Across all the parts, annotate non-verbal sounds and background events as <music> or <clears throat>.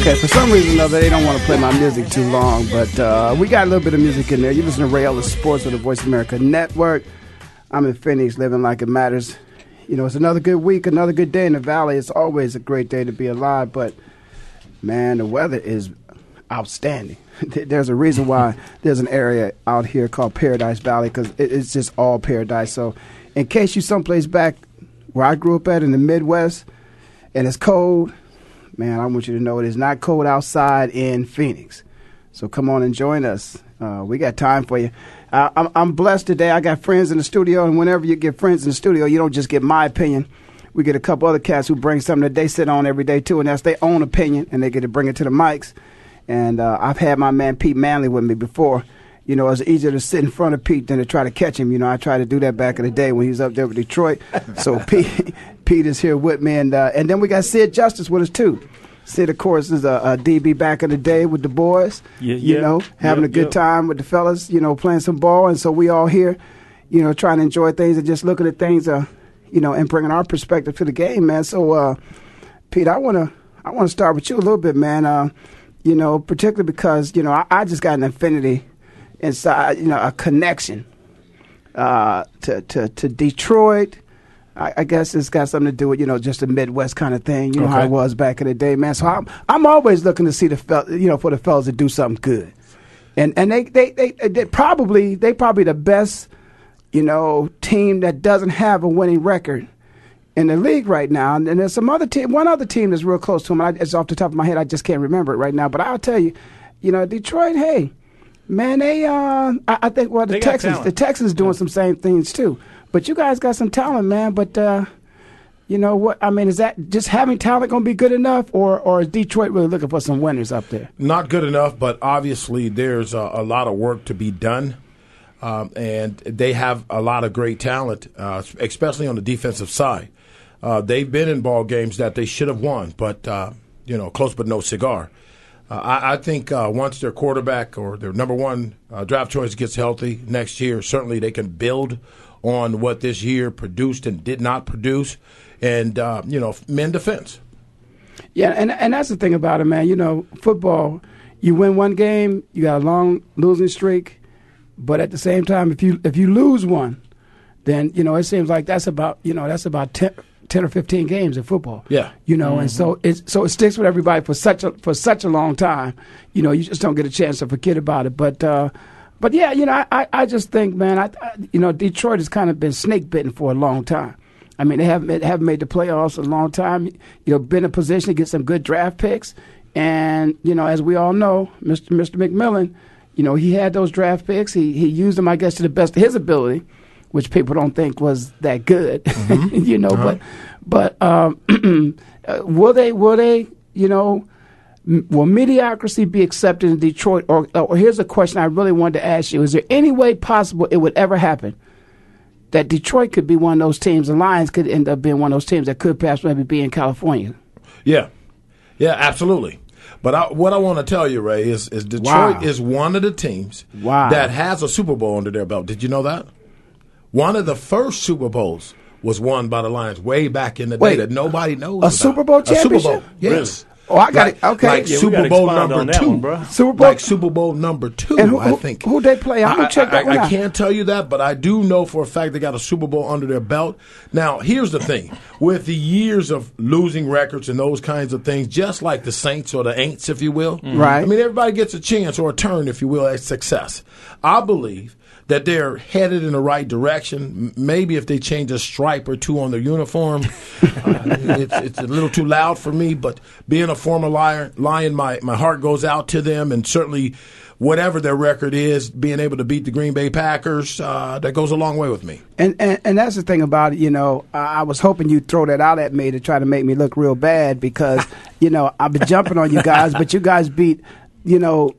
Okay, for some reason other, they don't want to play my music too long, but uh, we got a little bit of music in there. You listen to Ray Ellis Sports on the Voice America Network. I'm in Phoenix, living like it matters. You know, it's another good week, another good day in the Valley. It's always a great day to be alive, but man, the weather is outstanding. <laughs> there's a reason why <laughs> there's an area out here called Paradise Valley because it's just all paradise. So, in case you someplace back where I grew up at in the Midwest and it's cold, man, I want you to know it is not cold outside in Phoenix. So come on and join us. Uh, we got time for you. Uh, I'm, I'm blessed today. I got friends in the studio, and whenever you get friends in the studio, you don't just get my opinion. We get a couple other cats who bring something that they sit on every day too, and that's their own opinion, and they get to bring it to the mics. And uh, I've had my man Pete Manley with me before. You know, it's easier to sit in front of Pete than to try to catch him. You know, I tried to do that back in the day when he was up there with Detroit. <laughs> so Pete, Pete is here with me, and uh, and then we got Sid Justice with us too. Sid, of course, is a, a DB back in the day with the boys. Yeah, you yeah. know, having Yep, a good yep. time with the fellas. You know, playing some ball, and so we all here, you know, trying to enjoy things and just looking at things, uh, you know, and bringing our perspective to the game, man. So, uh, Pete, I wanna I wanna start with you a little bit, man. Uh, you know, particularly because you know I, I just got an affinity inside, you know, a connection uh, to, to to Detroit. I, I guess it's got something to do with you know just a Midwest kind of thing. You know how it was back in the day, man. So I'm I'm always looking to see the fel- you know for the fellas to do something good, and and they they they, they probably they probably the best you know team that doesn't have a winning record in the league right now. And, there's some other team, one other team that's real close to them. I, it's off the top of my head. I just can't remember it right now. But I'll tell you, you know, Detroit. Hey, man, they. Uh, I, I think well, the They Texans, talent. the Texans doing some same things too. But you guys got some talent, man. But uh, you know what? I mean, is that just having talent going to be good enough, or or is Detroit really looking for some winners up there? Not good enough, but obviously there's a, a lot of work to be done. Um, and they have a lot of great talent, uh, especially on the defensive side. Uh, they've been in ball games that they should have won, but uh, you know, close but no cigar. Uh, I, I think uh, once their quarterback or their number one uh, draft choice gets healthy next year, certainly they can build on what this year produced and did not produce, and uh, you know, men defense. Yeah, and and that's the thing about it, man. You know, football, you win one game, you got a long losing streak, but at the same time, if you if you lose one, then you know it seems like that's about you know that's about 10, 10 or fifteen games in football. Yeah. you know, and so it so it sticks with everybody for such a for such a long time. You know, you just don't get a chance to forget about it. But uh, but yeah, you know, I, I, I just think, man, I, I you know Detroit has kind of been snake bitten for a long time. I mean, they haven't made, haven't made the playoffs in a long time. You know, been in a position to get some good draft picks, and you know, as we all know, Mr. Mr. McMillan, you know, he had those draft picks. He he used them, I guess, to the best of his ability, which people don't think was that good. <laughs> you know, but but um, <clears throat> uh, will they will they you know m- will mediocrity be accepted in Detroit? Or, or here's a question I really wanted to ask you: Is there any way possible it would ever happen? that Detroit could be one of those teams, the Lions could end up being one of those teams that could perhaps maybe be in California. Yeah, yeah, absolutely. But I, what I want to tell you, Ray, is, is Detroit Wow. is one of the teams Wow. that has a Super Bowl under their belt. Did you know that? One of the first Super Bowls was won by the Lions way back in the Wait, day that nobody knows. a about. Super Bowl A Super Bowl, championship? yes. Oh, I got like, it. Okay. like Yeah, Super Bowl number two, one, bro. Super Bowl- like Super Bowl number two. And who- I think who they play? I'm gonna I- check I, that one I, out. can't tell you that, but I do know for a fact they got a Super Bowl under their belt. Now, here's the thing: with the years of losing records and those kinds of things, just like the Saints or the Aints, if you will, Right. I mean, everybody gets a chance or a turn, if you will, at success. I believe that they're headed in the right direction. Maybe if they change a stripe or two on their uniform, <laughs> uh, it's, it's a little too loud for me. But being a former lion, lion, my my heart goes out to them, and certainly whatever their record is, being able to beat the Green Bay Packers, uh, that goes a long way with me. And, and and that's the thing about it. You know, I was hoping you'd throw that out at me to try to make me look real bad because <laughs> you know I've been jumping on you guys, but you guys beat you know,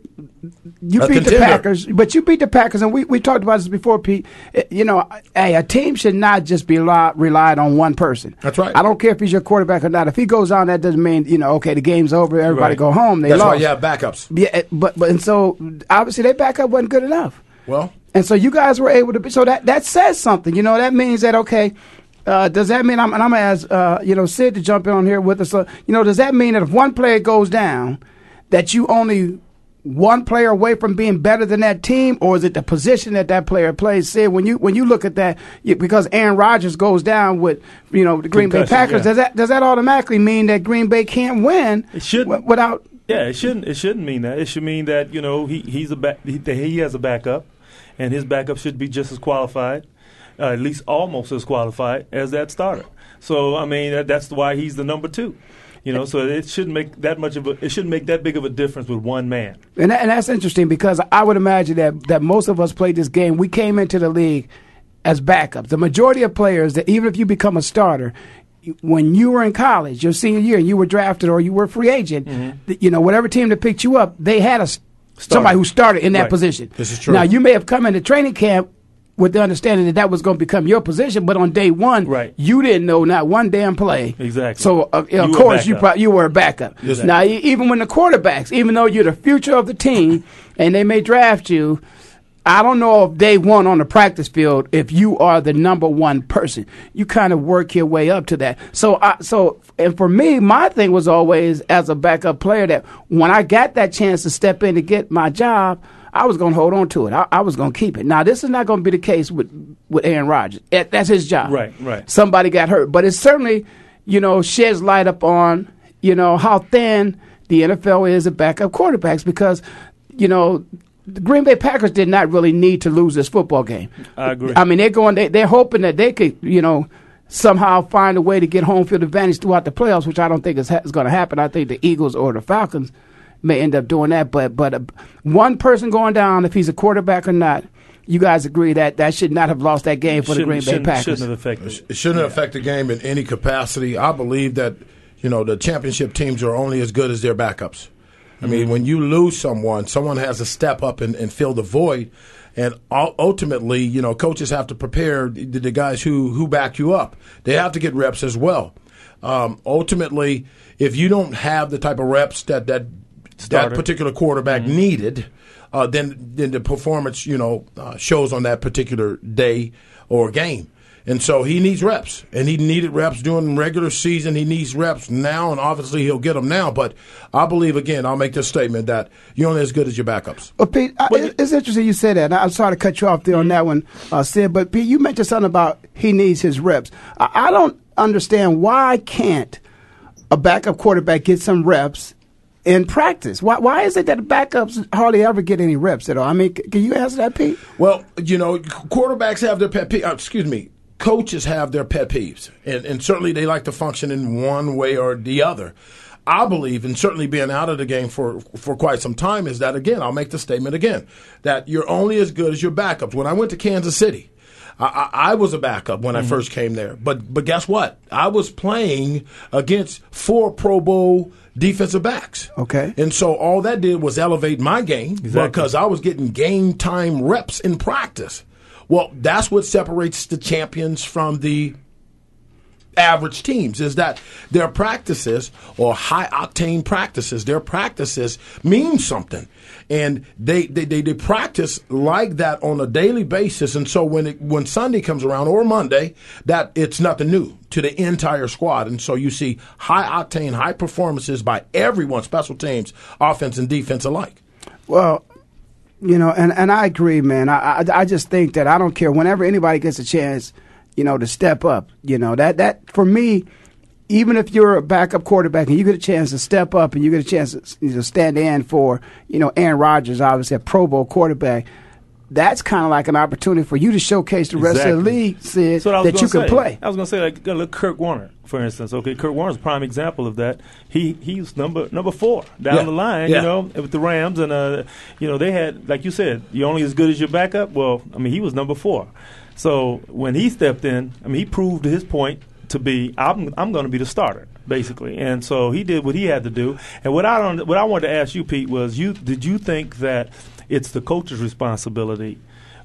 you A beat contender. the Packers, but you beat the Packers, and we, we talked about this before, Pete. Eh, You know, hey, a team should not just be li- relied on one person. That's right. I don't care if he's your quarterback or not. If he goes on, that doesn't mean you know, okay, the game's over, everybody Right. go home. They That's lost. why you have backups. Yeah, eh, but but and so obviously their backup wasn't good enough. Well, And so you guys were able to be, so that, that says something. You know, that means that, okay, uh, does that mean, I'm, and I'm to ask, uh, you know, Sid to jump in on here with us. Uh, you know, does that mean that if one player goes down, that you only one player away from being better than that team, or is it the position that that player plays? Sid, when you when you look at that, you, because Aaron Rodgers goes down with you know the Green Bay Packers, yeah. does that does that automatically mean that Green Bay can't win? It shouldn't. without. Yeah, it shouldn't. It shouldn't mean that. It should mean that you know he he's a back, he, he has a backup, and his backup should be just as qualified, uh, at least almost as qualified as that starter. So I mean that, that's why he's the number two. You know, so it shouldn't make that much of a it shouldn't make that big of a difference with one man. And, that, and that's interesting because I would imagine that, that most of us played this game. We came into the league as backups. The majority of players that even if you become a starter, when you were in college, your senior year, and you were drafted or you were a free agent, mm-hmm. th- you know whatever team that picked you up, they had a s- somebody who started in that Right. position. This is true. Now you may have come into training camp with the understanding that that was going to become your position, but on day one, Right. you didn't know not one damn play. Exactly. So uh, of course you pro- you were a backup. Yes. Now even when the quarterbacks, even though you're the future of the team, <laughs> and they may draft you. I don't know if day one on the practice field, if you are the number one person, you kind of work your way up to that. So, I, so, and for me, my thing was always as a backup player that when I got that chance to step in to get my job, I was going to hold on to it. I, I was going to keep it. Now, this is not going to be the case with with Aaron Rodgers. That's his job. Right, right. Somebody got hurt, but it certainly, you know, sheds light up on you know how thin the NFL is at backup quarterbacks because, you know. The Green Bay Packers did not really need to lose this football game. I agree. I mean, they're going. They, they're hoping that they could, you know, somehow find a way to get home field advantage throughout the playoffs, which I don't think is, ha- is going to happen. I think the Eagles or the Falcons may end up doing that. But but uh, one person going down, if he's a quarterback or not, you guys agree that that should not have lost that game for the Green Bay Packers. shouldn't have affected. It shouldn't affect the game in any capacity. I believe that you know the championship teams are only as good as their backups. I mean, when you lose someone, someone has to step up and, and fill the void. And ultimately, you know, coaches have to prepare the, the guys who who back you up. They have to get reps as well. Um, ultimately, if you don't have the type of reps that that that particular quarterback needed, uh, then then the performance you know uh, shows on that particular day or game. And so he needs reps, and he needed reps during regular season. He needs reps now, and obviously he'll get them now. But I believe again, I'll make this statement that you're only as good as your backups. Well, Pete, I, it's interesting you said that. and I'm sorry to cut you off there on that one, uh, Sid. But Pete, you mentioned something about he needs his reps. I, I don't understand why can't a backup quarterback get some reps in practice? Why, why is it that backups hardly ever get any reps at all? I mean, c- can you answer that, Pete? Well, you know, quarterbacks have their pet peeves. Uh, excuse me, coaches have their pet peeves, and, and certainly they like to function in one way or the other. I believe, and certainly being out of the game for for quite some time, is that again. I'll make the statement again that you're only as good as your backups. When I went to Kansas City. I, I I was a backup when I first came there, but but guess what? I was playing against four Pro Bowl defensive backs. Okay. and so all that did was elevate my game Exactly. because I was getting game time reps in practice. Well, that's what separates the champions from the average teams is that their practices or high octane practices, their practices mean something. And they, they, they, they practice like that on a daily basis. And so when it, when Sunday comes around or Monday, that it's nothing new to the entire squad. And so you see high octane, high performances by everyone, special teams, offense and defense alike. Well, you know, and, and I agree, man. I, I I just think that I don't care. Whenever anybody gets a chance, you know, to step up, you know, that that for me, even if you're a backup quarterback and you get a chance to step up and you get a chance to you know, stand in for, you know, Aaron Rodgers, obviously a Pro Bowl quarterback. that's kind of like an opportunity for you to showcase the rest of the league, Sid, that you gonna can say. play. I was going to say, like, look, Kurt Warner, for instance. Okay, Kurt Warner's a prime example of that. He he's number number four down Yeah. the line. Yeah. You know, with the Rams, and uh, you know they had, like you said, you're only as good as your backup. Well, I mean, he was number four. So when he stepped in, I mean, he proved his point to be, I'm I'm going to be the starter. Basically, and so he did what he had to do. And what I don't, what I wanted to ask you, Pete, was you did you think that it's the coach's responsibility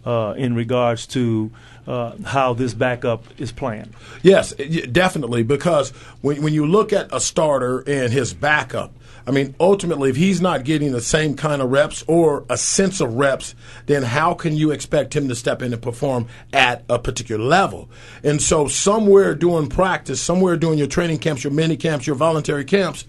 uh, in regards to uh, how this backup is planned. Yes, definitely. Because when when you look at a starter and his backup, I mean, ultimately, if he's not getting the same kind of reps or a sense of reps, then how can you expect him to step in and perform at a particular level? And so, somewhere during practice, somewhere during your training camps, your mini camps, your voluntary camps,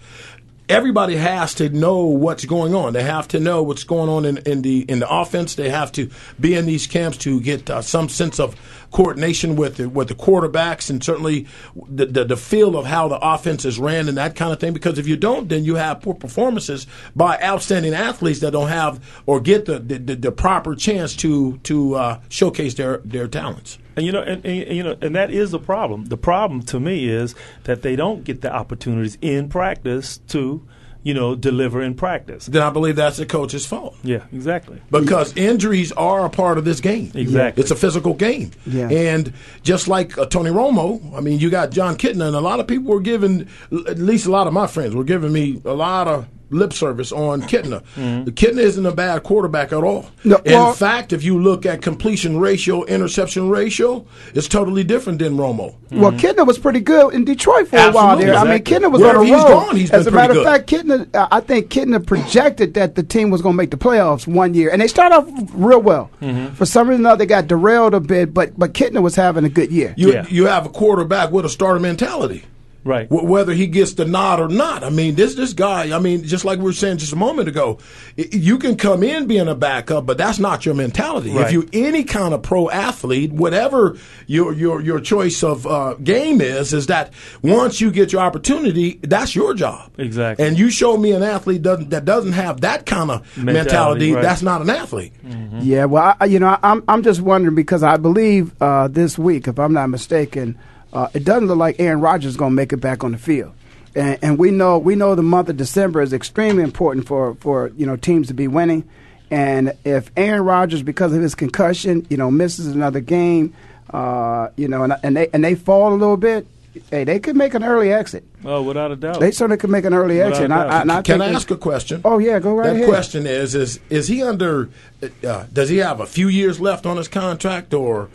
everybody has to know what's going on. They have to know what's going on in, in the in the offense. They have to be in these camps to get uh, some sense of coordination with the, with the quarterbacks and certainly the, the the feel of how the offense is ran and that kind of thing. Because if you don't, then you have poor performances by outstanding athletes that don't have or get the the, the, proper chance to to uh, showcase their their talents. And you know, and, and you know, and that is a problem. The problem to me is that they don't get the opportunities in practice to, you know, deliver in practice. Then I believe that's the coach's fault. Yeah, exactly. because injuries are a part of this game. Exactly. It's a physical game. Yeah. And just like uh, Tony Romo, I mean, you got Jon Kitna, and a lot of people were giving, at least a lot of my friends were giving me a lot of lip service on Kitna. Mm-hmm. Kitna isn't a bad quarterback at all. No, well- In fact, if you look at completion ratio, interception ratio, it's totally different than Romo. Well, Kitna was pretty good in Detroit for a while Absolutely. there. I mean, Exactly. Kitna was Wherever on a he's roll. gone, he's As been a matter pretty of fact, Kitna, uh, I think Kitna projected that the team was going to make the playoffs one year, and they started off real well. Mm-hmm. For some reason or another, they got derailed a bit, but but Kitna was having a good year. You, Yeah. you have a quarterback with a starter mentality. Right. Wh- whether he gets the nod or not. I mean, this this guy. I mean, just like we were saying just a moment ago, i- you can come in being a backup, but that's not your mentality. If Right. you any kind of pro athlete, whatever your your your choice of uh, game is, is that once you get your opportunity, that's your job. Exactly. And you show me an athlete doesn't that doesn't have that kind of mentality. Mentality, right. That's not an athlete. Yeah, well, I, you know, I'm I'm just wondering because I believe uh, this week, if I'm not mistaken, uh, it doesn't look like Aaron Rodgers is going to make it back on the field, and, and we know we know the month of December is extremely important for for you know teams to be winning, and if Aaron Rodgers, because of his concussion, you know, misses another game, uh, you know, and, and they and they fall a little bit, hey, they could make an early exit. Oh, without a doubt. They certainly could make an early Without exit. And a I. I, and I Can think I ask a question? Oh yeah, go right that ahead. question is is is he under? Uh, does he have a few years left on his contract, or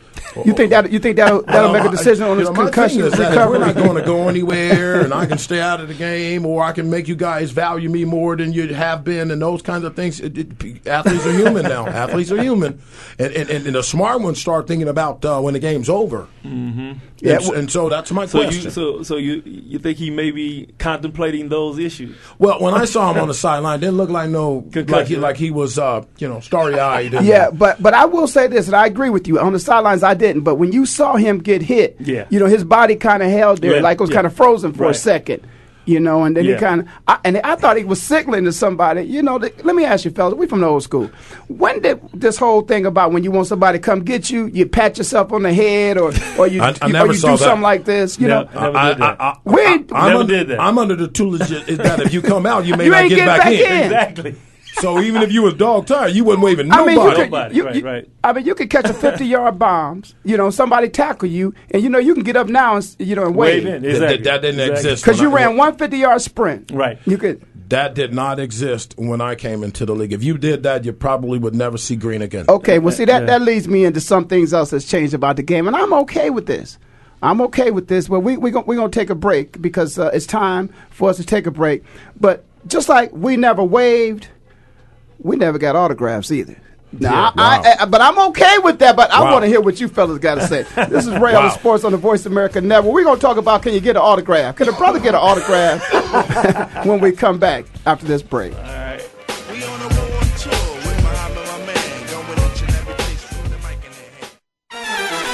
You think that you think that'll that'll make a decision I- on you his know, my concussion thing is that we're recovery? not going to go anywhere, and I can stay out of the game, or I can make you guys value me more than you have been, and those kinds of things. It, it, athletes are human now. <laughs> athletes are human, and and, and, and the smart ones start thinking about uh, when the game's over. Mm-hmm. Yeah, and, and so that's my so question. you, so so you you think he may be contemplating those issues? well, when I saw him on the sideline, didn't look like no like he like he was uh, you know starry eyed. Yeah, but but I will say this, and I agree with you. On the sidelines, I didn't, but when you saw him get hit, Yeah. you know, his body kind of held there, Yeah, like it was yeah. kind of frozen for a second. You know, and then Yeah. he kind of, and I thought he was signaling to somebody. You know, th- let me ask you, fellas, we from the old school. When did this whole thing about when you want somebody to come get you, you pat yourself on the head, or or you, I- I you- or you do that. something like this? You No, know, I never did that. We ain't- I'm Never under, did that. I'm under the tutelage is that if you come out, you <laughs> may You not ain't get back, back in. in. Exactly. So even if you was dog tired, you wasn't waving I nobody. mean, you could, Nobody, you, right, you- right. I mean, you could catch a fifty-yard bomb. You know, somebody tackle you, and you know you can get up now and s- you know and Wave wave in. That- Exactly. that, didn't Exactly. exist because you I- ran one 50-yard sprint. Right. You could. That did not exist when I came into the league. If you did that, you probably would never see green again. Okay, well, see that Yeah. that leads me into some things else that's changed about the game, and I'm okay with this. I'm okay with this. But we we gonna, we gonna take a break because uh, it's time for us to take a break. But just like we never waved, we never got autographs either. Now, Yeah, I, wow. I, but I'm okay with that. But I Wow. want to hear what you fellas got to say. <laughs> This is Ray Wow. of Sports on the Voice America Network. We're gonna talk about can you get an autograph? Can a brother get an autograph <laughs> <laughs> when we come back after this break?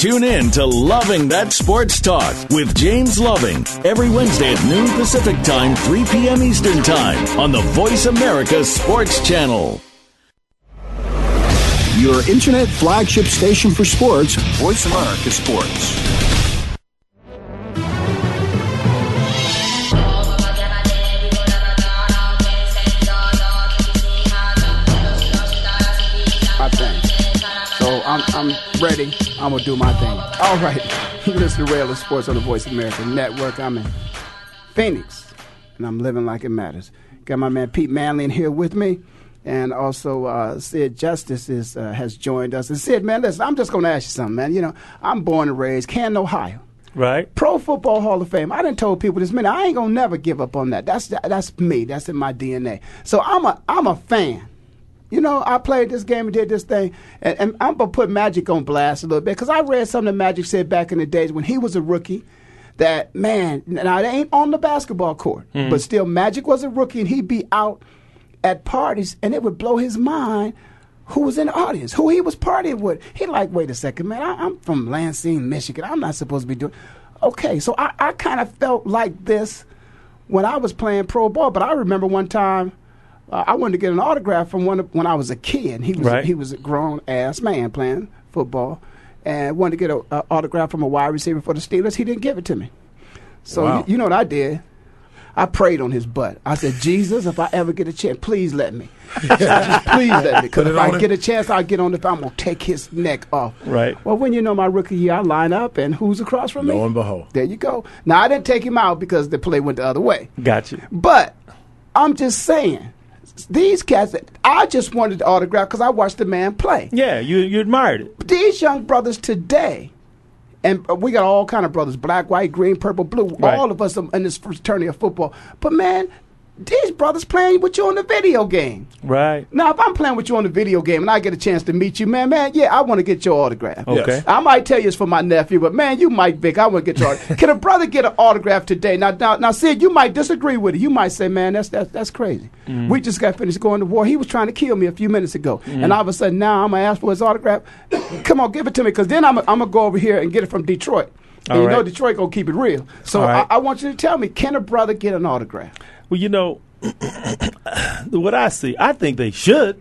Tune in to Loving That Sports Talk with James Loving every Wednesday at noon Pacific Time, 3 p.m. Eastern Time on the Voice America Sports Channel. Your internet flagship station for sports, Voice America Sports. I'm, ready. I'm gonna do my thing. All right. <laughs> You listen to Rail of Sports on the Voice of America Network. I'm in Phoenix, and I'm living like it matters. Got my man Pete Manley in here with me, and also uh, Sid Justice is uh, has joined us. And Sid, man, listen, I'm just gonna ask you something, man. You know, I'm born and raised Canton, Ohio. Right. Pro Football Hall of Fame. I done told people this minute. I ain't gonna never give up on that. That's that's me. That's in my DNA. So I'm a I'm a fan. You know, I played this game and did this thing, and, and I'm gonna put Magic on blast a little bit because I read something that Magic said back in the days when he was a rookie. That man, now it ain't on the basketball court, hmm. but still, Magic was a rookie, and he'd be out at parties, and it would blow his mind who was in the audience, who he was partying with. He like, wait a second, man, I, I'm from Lansing, Michigan. I'm not supposed to be doing. Okay, so I, I kind of felt like this when I was playing pro ball, but I remember one time uh, I wanted to get an autograph from one of, when I was a kid. He was Right. he was a grown ass man playing football, and wanted to get an autograph from a wide receiver for the Steelers. He didn't give it to me. So Wow. you, you know what I did? I prayed on his butt. I said, Jesus, if I ever get a chance, please let me. <laughs> please let me. Because if I him. get a chance, I'll get on the. I'm gonna take his neck off. Right. Well, when you know my rookie year, I line up, and who's across from me? Lo and behold. There you go. Now I didn't take him out because the play went the other way. Gotcha. But I'm just saying, these cats. I just wanted the autograph because I watched the man play. Yeah, you you admired it. These young brothers today, and uh, we got all kind of brothers: black, white, green, purple, blue. Right. All of us in this fraternity of football. But man, these brothers playing with you on the video game. Right. Now, if I'm playing with you on the video game and I get a chance to meet you, man, man, yeah, I want to get your autograph. Okay. Yes. I might tell you it's for my nephew, but man, you Mike Vick, I want to get your <laughs> autograph. Can a brother get an autograph today? Now, now, now, Sid, you might disagree with it. You might say, man, that's that's, that's crazy. Mm. We just got finished going to war. He was trying to kill me a few minutes ago, and mm. all of a sudden now I'm gonna ask for his autograph. <coughs> Come on, give it to me, because then I'm I'm gonna go over here and get it from Detroit. And All you know. Detroit gonna keep it real. So All right. I, I want you to tell me, can a brother get an autograph? Well, you know, <clears throat> what I see, I think they should.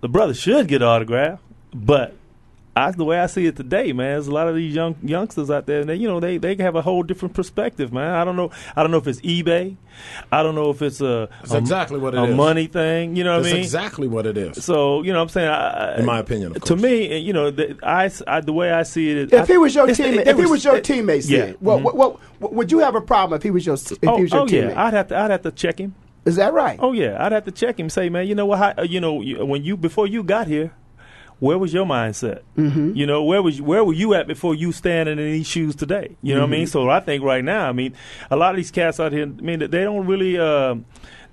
The brother should get autograph, but I, the way I see it today, man, there's a lot of these young youngsters out there, and they, you know, they they have a whole different perspective, man. I don't know, I don't know if it's eBay, I don't know if it's a That's a, exactly what it a is. money thing. You know what That's I mean? exactly what it is. So you know, what I'm saying, I, In my opinion, of to me, you know, the, I, I- the way I see it, If he was your teammate, it if he was- was your teammate, yeah. Sid, what, Mhm. what, what, what- would you have a problem if he was your if oh, he was your oh, teammate? yeah, I'd have to, I'd have to check him. Is that right? Oh yeah, I'd have to check him. Say, man, you know what? How, uh, you know, you- when you before you got here, where was your mindset? Mhm. You know, where was where were you at before you standing in these shoes today? You know what I mean? Mhm. So I think right now, I mean, a lot of these cats out here, I mean, they don't really. Uh,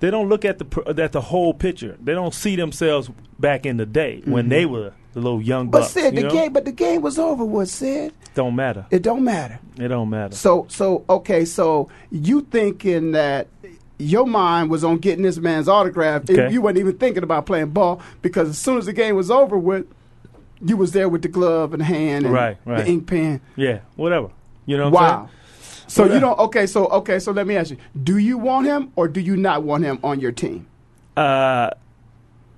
they don't look at the at the whole picture. They don't see themselves back in the day when Mhm. they were the little young But bucks. Sid, you the know? game, but the game was over. with Sid? don't matter. It don't matter. It don't matter. So, so okay, so you thinking that your mind was on getting this man's autograph? and Okay. You weren't even thinking about playing ball because as soon as the game was over with, you was there with the glove in hand and Right, right. the ink pen. Yeah, whatever. You know what I'm wow. saying? So Yeah. you don't okay. So okay. So let me ask you: Do you want him or do you not want him on your team? Uh,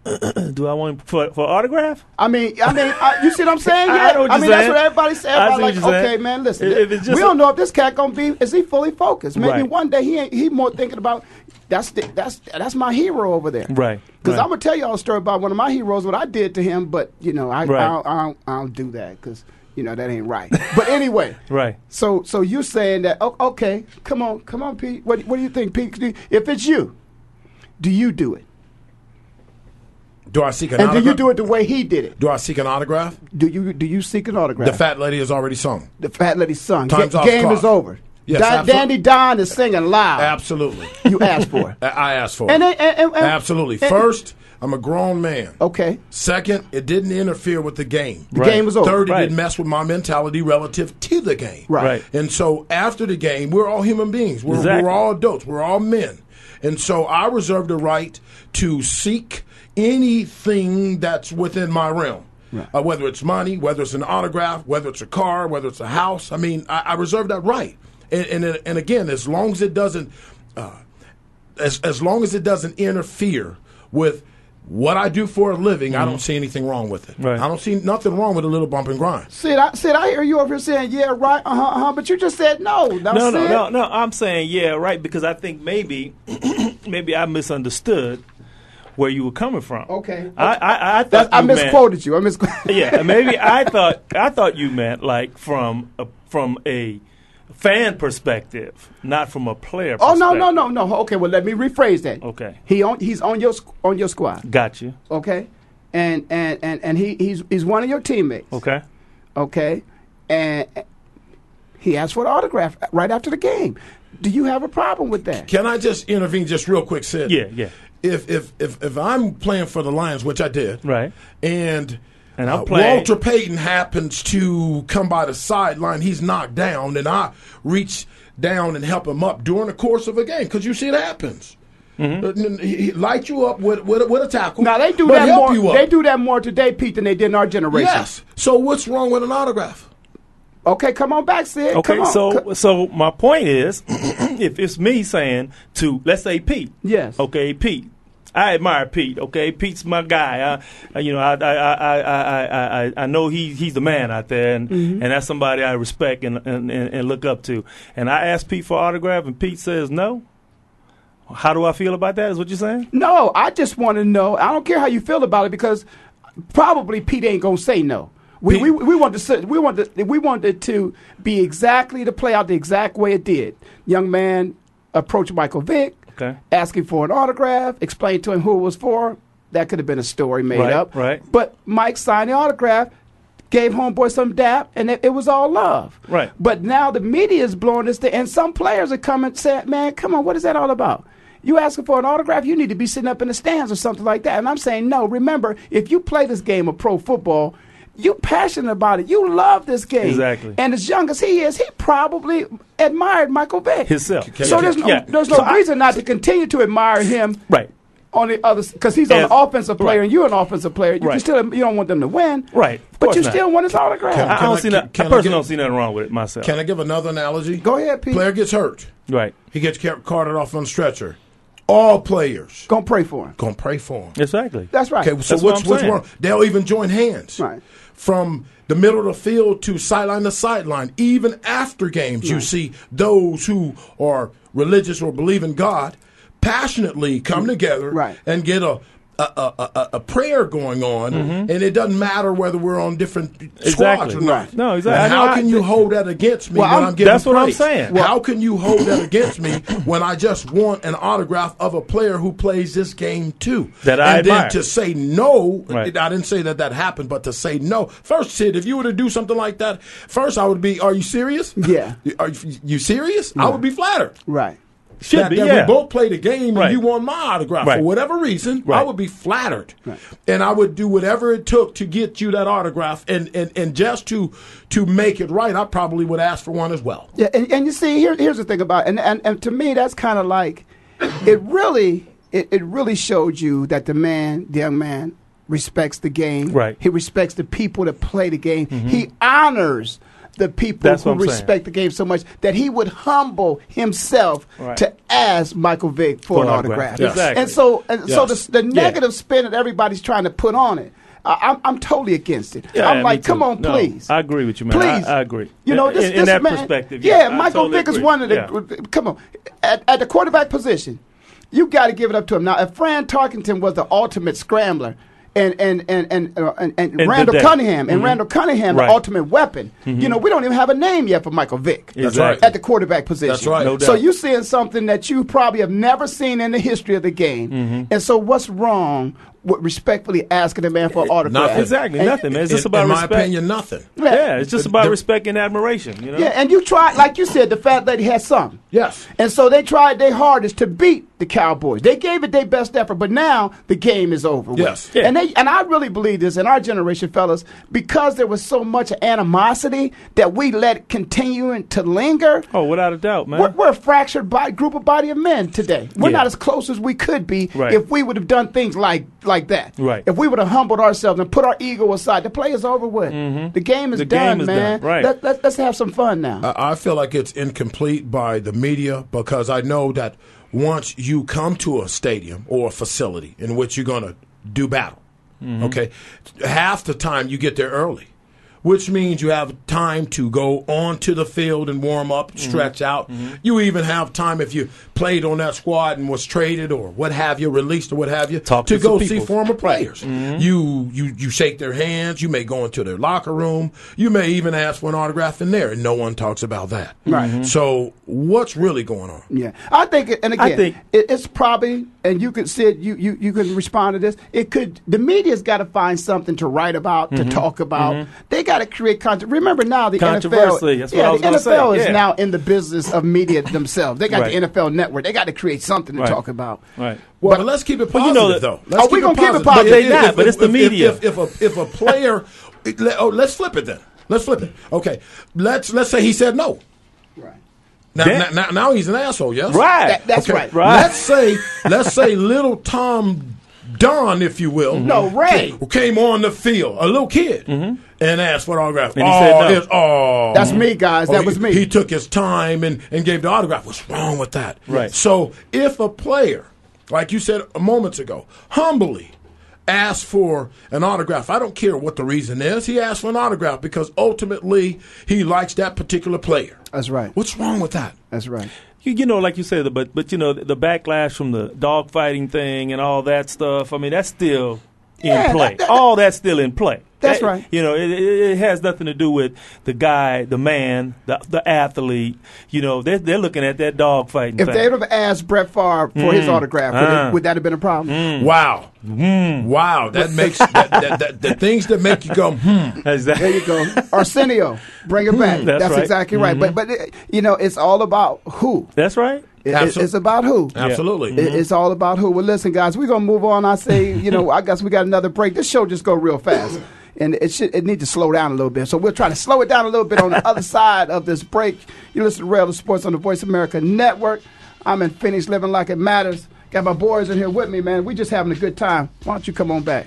<clears throat> do I want him for for autograph? I mean, I mean, I, you see what I'm <laughs> saying? I Yeah. I you're mean, that's what everybody said. I Everybody like, you're saying. okay, man, listen. If- if we don't know if this cat gonna be. Is he fully focused? Maybe Right. one day he ain't, he more thinking about that's the, that's that's my hero over there. Right. Because right. I'm gonna tell y'all a story about one of my heroes, what I did to him, but you know, I Right. I, don't, I, don't, I don't do that because you know that ain't right. but anyway, <laughs> Right. so so you're saying that? o- Okay, come on, come on, Pete. What what do you think, Pete? Do- If it's you, do you do it? Do I seek an And do you do it the way he did it? Do I seek an autograph? Do you do you seek an autograph? The fat lady has already sung. The fat lady's sung. Time's Ga- off game clock. is over. Yes, Da- absolutely. Dandy Don is singing live. Absolutely. You asked for it. I- <laughs> I asked for And it. and- and- and- Absolutely. and- First, I'm a grown man. Okay. Second, it didn't interfere with the game. The Right. game was over. Third, it Right. didn't mess with my mentality relative to the game. Right. Right. And so after the game, we're all human beings. We're, Exactly. we're all adults. We're all men. And so I reserve the right to seek anything that's within my realm. Uh, whether it's money, whether it's an autograph, whether it's a car, whether it's a house. I mean, I, I reserve that right. And, and and again, as long as it doesn't, uh, as as long as it doesn't interfere with what I do for a living, I don't see anything wrong with it. Right. I don't see nothing wrong with a little bump and grind. Sid, I, Sid, I hear you over here saying, yeah, right, uh huh, uh huh, but you just said no. Now, no, no, no, no. I'm saying yeah, right, because I think maybe, <clears throat> maybe I misunderstood where you were coming from. Okay. I, I, I thought That's- I you meant- misquoted you. I misquoted. <laughs> yeah, maybe <laughs> I thought I thought you meant like from a, from a fan perspective, not from a player. Oh perspective. no, no, no, no. Okay, well let me rephrase that. Okay, He on he's on your on your squad. got you. Okay, and and and and he he's he's one of your teammates. Okay, Okay, and he asked for an autograph right after the game. Do you have a problem with that? Can I just intervene just real quick, Sid? Yeah, yeah. If if if if I'm playing for the Lions, which I did, right, and And I'm uh, playing- Walter Payton happens to come by the sideline, he's knocked down, and I reach down and help him up during the course of a game because you see it happens. Mm-hmm. Uh, He, he light you up with with, with a tackle. Now they do that more. They do that more today, Pete, than they did in our generation. Yes. So what's wrong with an autograph? Okay, come on back, Sid. Okay, Come on. so so my point is, <clears throat> if it's me saying to let's say Pete, yes, okay, Pete, I admire Pete. Okay, Pete's my guy. I, you know, I I I I I know he he's the man out there, and Mhm. and that's somebody I respect and, and and look up to. And I asked Pete for autograph, and Pete says no. How do I feel about that? Is what you're saying? No, I just want to know. I don't care how you feel about it because probably Pete ain't gonna say no. We, we, we want to we want to, we wanted to be exactly to play out the exact way it did. Young man approached Michael Vick, Okay. asking for an autograph, explained to him who it was for. That could have been a story made Right, up. right. But Mike signed the autograph, gave homeboy some dap, and it, it was all love. Right. But now the media is blowing this thing, and some players are coming saying, "Man, come on, what is that all about?" You asking for an autograph? You need to be sitting up in the stands or something like that. And I'm saying, no. Remember, if you play this game of pro football, you passionate about it. You love this game. Exactly. And as young as he is, he probably admired Michael Vick. Himself. So there's no, Yeah. there's no So I- reason not to continue to admire him. Right. On the other, because he's an offensive player right. and you're an offensive player. You can Right. still you don't want them to win. Right. But you not. still want his autograph. Can- I, I don't I- see can- that. can I I personally don't see nothing wrong with it myself. Can I give another analogy? Go ahead, Pete. Player gets hurt. Right. He gets carted off on the stretcher. All players Gonna pray for him. gonna pray for him. Exactly. That's right. Okay, so That's what what's I'm what's wrong? They'll even join hands. Right. From the middle of the field to sideline to sideline. Even after games, you see those who are religious or believe in God passionately come together Right. and get a a, a, a, a prayer going on, mm-hmm. and it doesn't matter whether we're on different squads Exactly. or not. No, exactly. And how can you hold that against me Well, when I'm- I'm, getting that's what I'm praise? saying. how can you hold that against me when I just want an autograph of a player who plays this game too? That I and admire. then to say no, Right. I didn't say that that happened, but to say no. First, Sid, if you were to do something like that, first I would be, are you serious? Yeah. <laughs> Are you, you serious? I would be flattered. Right. Should that, be, that yeah. we both played a game Right. and you want my autograph Right. for whatever reason, I would be flattered, and I would do whatever it took to get you that autograph, and, and, and just to to make it right, I probably would ask for one as well. Yeah, and, and you see, here, here's the thing about, and, and and to me, that's kind of like, it really, it, it really showed you that the man, the young man, respects the game. Right. He respects the people that play the game. Mm-hmm. He honors the people That's who I'm saying. respect the game so much that he would humble himself Right. to ask Michael Vick for, For an autograph. autograph. Yes. Exactly. And so, and so Yes. the, the Yeah. negative spin that everybody's trying to put on it. I I'm, I'm totally against it. Yeah, I'm me like, come on, No, please. I agree with you, man. Please, I, I agree. You know, this, in, this that man, perspective. Yeah, Yeah, Michael totally Vick is one of the. Yeah. Come on, at, at the quarterback position, you got to give it up to him. Now, if Fran Tarkenton was the ultimate scrambler. And and and and, uh, and, and Randall. Cunningham and Mhm. Randall Cunningham, Right. the ultimate weapon. You know, we don't even have a name yet for Michael Vick That's right. at the quarterback position. That's right. No So you're seeing something that you probably have never seen in the history of the game. Mm-hmm. And so, what's wrong respectfully asking a man for an autograph? Nothing. Exactly, And- nothing, man. It's just in, about in my respect. opinion, nothing. Yeah, it's just about the- respect and admiration. You know. Yeah, and you tried, like you said, the fat lady had some. Yes. And so they tried their hardest to beat the Cowboys. They gave it their best effort, but now the game is over. with. Yes. Yeah. And they and I really believe this in our generation, fellas, because there was so much animosity that we let it continue to linger. Oh, without a doubt, man. We're, we're a fractured body, group of body of men today. We're Yeah. not as close as we could be Right. if we would have done things like like that. Right. If we would have humbled ourselves and put our ego aside, the play is over with. Mm-hmm. The game is The done, game is man. done. Right. Let, let, let's have some fun now. I I feel like it's incomplete by the media because I know that once you come to a stadium or a facility in which you're going to do battle, mm-hmm. okay, half the time you get there early. Which means you have time to go onto the field and warm up, mm-hmm. stretch out. Mm-hmm. You even have time if you played on that squad and was traded or what have you, released or what have you, Talk to to some go see former players. Mm-hmm. You you you shake their hands. You may go into their locker room. You may even ask for an autograph in there, and no one talks about that. Right. So what's really going on? Yeah, I think, and again, I think- it, it's probably, and you could say you you you can respond to this. It could the media's got to find something to write about, Mm-hmm. to talk about. They got to create content. Remember now the Controversy, NFL, that's what yeah, I was the NFL say, is yeah. now in the business of media <laughs> themselves. They got Right. the NFL Network. They got to create something to Right. talk about. Right. Well, but, let's keep it positive, Well, you know that- though. Oh, Let's we gonna keep it But positive. But they not, if- but it's the if- media. If, if, a if a player, let- oh, let's flip it then. Let's flip it. Okay, let's let's say he said no. Right. Now, That- now, now he's an asshole. Yes, Right. That- that's Okay, right. Right. Let's say let's say little Tom Don, if you will, No, Ray. who came on the field, a little kid, and asked for an autograph. Mm-hmm. And he oh, said no. it's- oh, That's me, guys. That he- was me. He took his time and, and gave the autograph. What's wrong with that? Right. So if a player, like you said a moments ago, humbly asks for an autograph, I don't care what the reason is. He asked for an autograph because ultimately he likes that particular player. That's right. What's wrong with that? That's right. You, you know, like you said, but but you know, the backlash from the dog fighting thing and all that stuff. I mean, that's still in Yeah, play. that- that- all that's still in play. That's That- right. You know, it, it, it has nothing to do with the guy, the man, the the athlete. You know, they're they're looking at that dog fighting. If they would have asked Brett Favre for his Mm. autograph, would, Ah. it, would that have been a problem? Wow. Wow. That makes that, that, that, the things that make you go, hmm. Exactly. There you go. Arsenio, bring it back. That's That's, right. exactly right. But but it, you know, it's all about who. That's right. It- it- Absol- it's about who. Absolutely. It- It's all about who. Well, listen, guys, we're gonna move on. I say, you know, I guess we got another break. This show just go real fast, and it should it need to slow down a little bit. So we'll try to slow it down a little bit on the other <laughs> side of this break. You listen to Rail of Sports on the Voice America Network. I'm in Phoenix, living like it matters. Got my boys in here with me, man. We just having a good time. Why don't you come on back?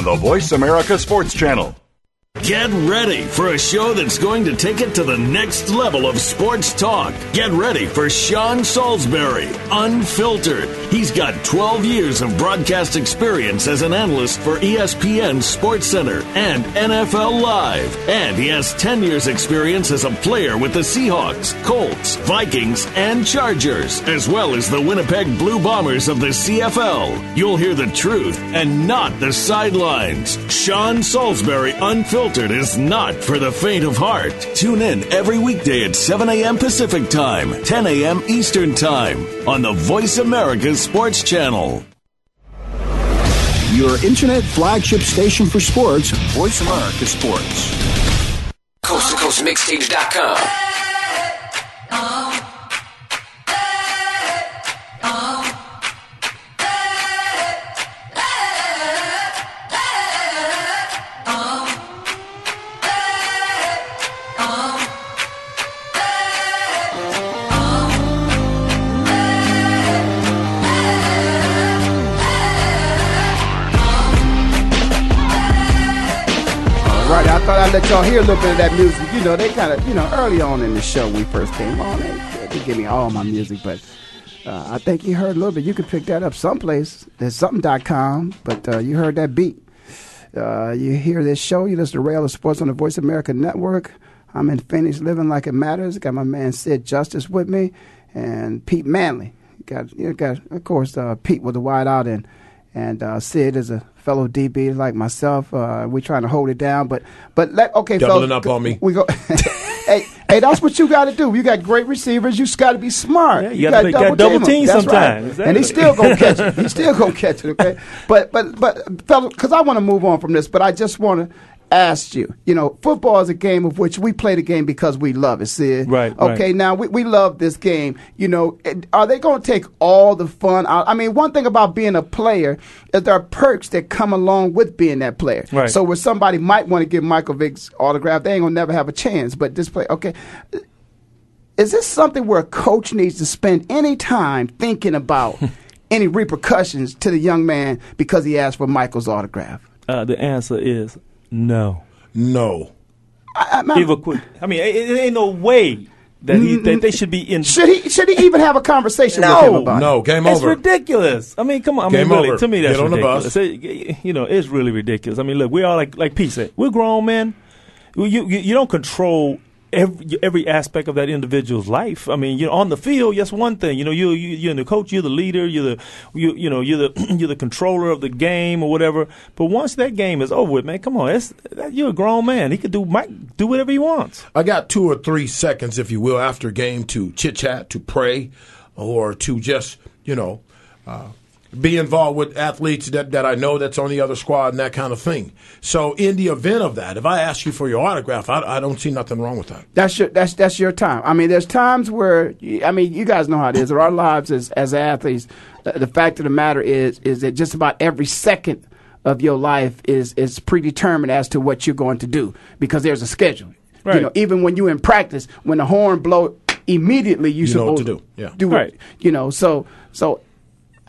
on the Voice America Sports Channel. Get ready for a show that's going to take it to the next level of sports talk. Get ready for Sean Salisbury, Unfiltered. He's got 12 years of broadcast experience as an analyst for ESPN Sports Center and NFL Live. And he has 10 years experience as a player with the Seahawks, Colts, Vikings, and Chargers, as well as the Winnipeg Blue Bombers of the CFL. You'll hear the truth and not the sidelines. Sean Salisbury, Unfiltered is not for the faint of heart. Tune in every weekday at 7 a.m. Pacific Time, 10 a.m. Eastern Time on the Voice America Sports Channel. Your internet flagship station for sports, Voice America Sports. Coast to Coast Mixtapes.com. I'd let y'all hear a little bit of that music. You know, they kind of, you know, early on in the show we first came on, they, they give me all my music, but uh, I think you heard a little bit. You can pick that up someplace. There's something.com, but uh, you heard that beat. Uh, you hear this show, you listen to Rail of Sports on the Voice America Network. I'm in Phoenix living like it matters. Got my man Sid Justice with me and Pete Mandley. Got, you got of course, uh, Pete with the wide out and and uh, Sid is a fellow DB like myself. Uh, we're trying to hold it down, but but let okay, Doubling fellas, up on me. We go. <laughs> hey, hey, that's what you got to do. You got great receivers. You just got to be smart. Yeah, you gotta- gotta gotta double them. team sometimes. right. and he's still gonna catch it. He's still gonna catch it. Okay, but but but fellas, because I want to move on from this, but I just want to ask you. You know, football is a game of which we play the game because we love it. Sid. Right, Okay. right. Now we we love this game. You know, are they going to take all the fun out? I mean, one thing about being a player is there are perks that come along with being that player. Right. So where somebody might want to give Michael Vick's autograph, they ain't gonna never have a chance. But this play, okay. Is this something where a coach needs to spend any time thinking about <laughs> any repercussions to the young man because he asked for Michael's autograph? Uh, the answer is no. No. I, I, Give a quick. I mean, it, it ain't no way that he that they should be in. should he should he even have a conversation with No. him about No, it? game It's over. It's ridiculous. I mean, come on. I Game mean, really, over. to me, that's Get on the ridiculous. bus. It- you know, it's really ridiculous. I mean, look, we all like like Pete said, we're grown men. You you, you don't control every every aspect of that individual's life. I mean, you know, on the field, yes, one thing. You know, you you you're the coach, you're the leader, you're the you you know you're the <clears throat> you're the controller of the game or whatever. But once that game is over with, man, come on, it's, you're a grown man. He could do might do whatever he wants. I got two or three seconds, if you will, after game to chit chat, to pray, or to just, you know, uh, be involved with athletes that, that I know that's on the other squad and that kind of thing. So in the event of that, if I ask you for your autograph, I, I don't see nothing wrong with that. That's your that's that's your time. I mean, there's times where I mean, you guys know how it is. In our lives as as athletes, the, the fact of the matter is is that just about every second of your life is is predetermined as to what you're going to do because there's a schedule. Right. You know, even when you're in practice, when the horn blow, immediately you, You know what supposed to do. Yeah. do Right. it. You know, so so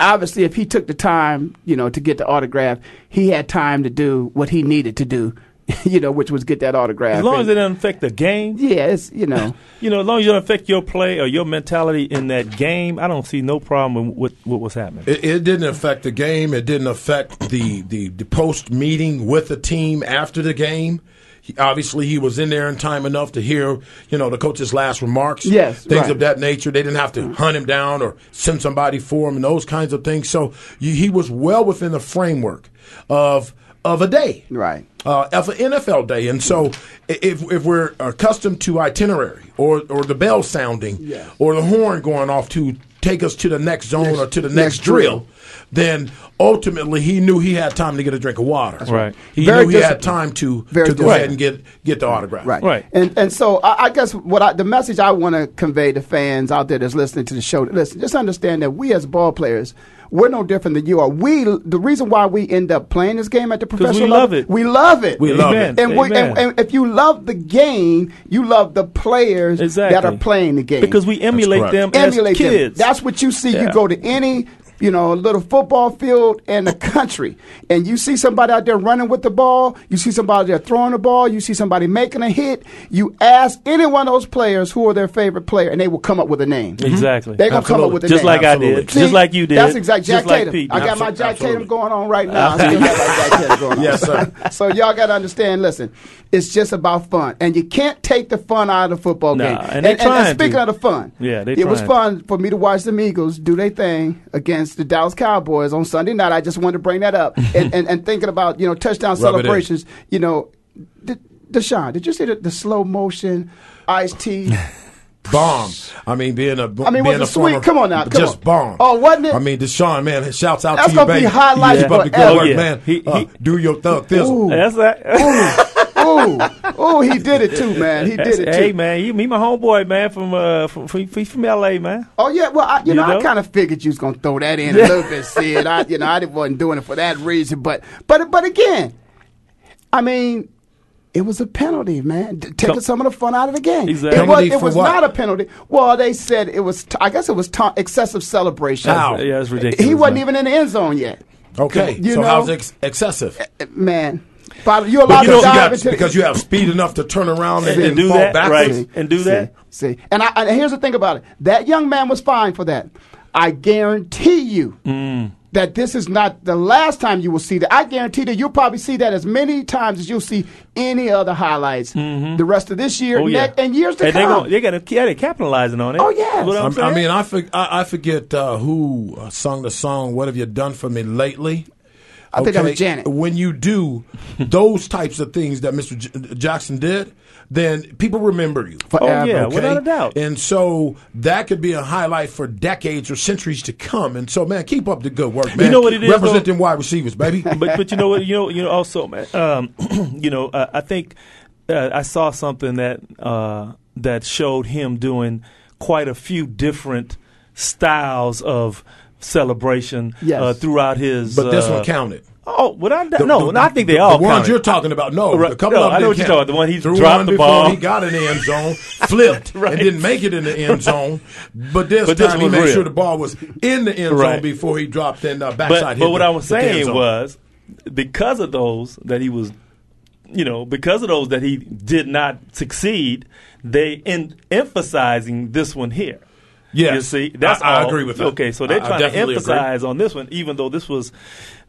obviously, if he took the time, you know, to get the autograph, he had time to do what he needed to do. <laughs> You know, which was get that autograph. As long And- as it doesn't affect the game, yeah, it's you know. <laughs> you know, as long as it doesn't affect your play or your mentality in that game, I don't see no problem with what was happening. It, it didn't affect the game. It didn't affect the, the, the post meeting with the team after the game. He, obviously, he was in there in time enough to hear, you know, the coach's last remarks. Yes, things right. of that nature. They didn't have to hunt him down or send somebody for him and those kinds of things. So you, he was well within the framework of of a day, right? Uh, of an NFL day. And so if if we're accustomed to itinerary or or the bell sounding Yeah. or the horn going off to take us to the next zone Next- or to the next, next drill, drill. Then ultimately he knew he had time to get a drink of water. That's right. He Very knew he had time to, Very to go ahead and get get the autograph. Right. Right. And and so I, I guess what I, the message I want to convey to fans out there that's listening to the show, listen, just understand that we as ball players, we're no different than you are. We the reason why we end up playing this game at the professional we love level, it. We love it. We love Amen. it. And, we, and, and if you love the game, you love the players Exactly. that are playing the game. because we emulate them emulate as kids. them. That's what you see. Yeah. You go to any you know a little football field in the country, and you see somebody out there running with the ball. You see somebody there throwing the ball. You see somebody making a hit. You ask any one of those players who are their favorite player, and they will come up with a name. Mhm. exactly. They're gonna come up with a just name. like I Absolutely. did, just like you did. That's exactly Jack like Tatum. Pete I got my Jack absolutely. Tatum going on right now. I still got my Jack Tatum going on. <laughs> Yes, sir. <laughs> So y'all got to understand. Listen, it's just about fun, and you can't take the fun out of the football Nah, game. and they trying speaking to. of the fun, Yeah, it was fun for me to watch them Eagles do their thing against the Dallas Cowboys on Sunday night. I just wanted to bring that up, <laughs> and, and, and thinking about you know touchdown Rub celebrations. You know, D- DeSean, did you see the, the slow motion Ice T? <laughs> Bomb. I mean, being a I mean, being was it a sweet? former- Come on now, come just on. bomb. Oh, wasn't it? I mean, DeSean, man, shouts out That's to you, That's gonna be baby. highlights Keep up the good work, Yeah. man. He- Uh, do your thug thizzle. Ooh. That's that. <laughs> ooh, ooh, he did it too, man. He did it too. hey man, you meet my homeboy man from uh from from, from LA man. Oh yeah, well, I, you, You know, I kind of figured you was gonna throw that in a little bit, Sid. I, you know, I didn't wasn't doing it for that reason, but, but, but again, I mean, it was a penalty, man, taking some of the fun out of the game. Exactly. It was, it was not a penalty. Well, they said it was. T- I guess it was t- excessive celebration. How? Yeah, it's ridiculous. He wasn't man. even in the end zone yet, Okay, You so know- how's it ex- excessive? Uh, man. But you're Because allowed to you, dive got, into because you have speed enough to turn around and, And and do fall that, backwards. right. and do that. See, and, I, and here's the thing about it: that young man was fine for that. I guarantee you Mm. that this is not the last time you will see that. I guarantee that you'll probably see that as many times as you'll see any other highlights the rest of this year Oh yeah, next, and years to and They, come. gonna, they got to capitalizing on it. Oh, yes. What I'm I'm- I mean, I, for, I, I forget uh, who uh, sung the song "What Have You Done for Me Lately." I think that was Janet. When you do those types of things that Mr. J- Jackson did, then people remember you. Forever. Oh, yeah, Okay? without a doubt. And so that could be a highlight for decades or centuries to come. And so, man, keep up the good work, man. You know what it is, Representing wide receivers, baby. <laughs> but but you know what you know you know also man um, <clears throat> you know uh, I think uh, I saw something that uh, that showed him doing quite a few different styles of celebration Yes. uh, throughout his. But this uh, one counted. Oh, without The- no, the- no, I think they the all. ones counted. you're talking about. No, Right. a couple No, of them I know what didn't you're talking about, the one he Threw dropped one the ball. he got in the end zone, flipped <laughs> Right. and didn't make it in the end <laughs> zone. But this But this time he made real. sure the ball was in the end zone before he dropped and uh, backside. but hit but what the- I was saying was because of those that he was, you know, because of those that he did not succeed, they in emphasizing this one here. Yes. you see, that's I- I all. agree with that. Okay, so they're I- trying to agree. emphasize on this one, even though this was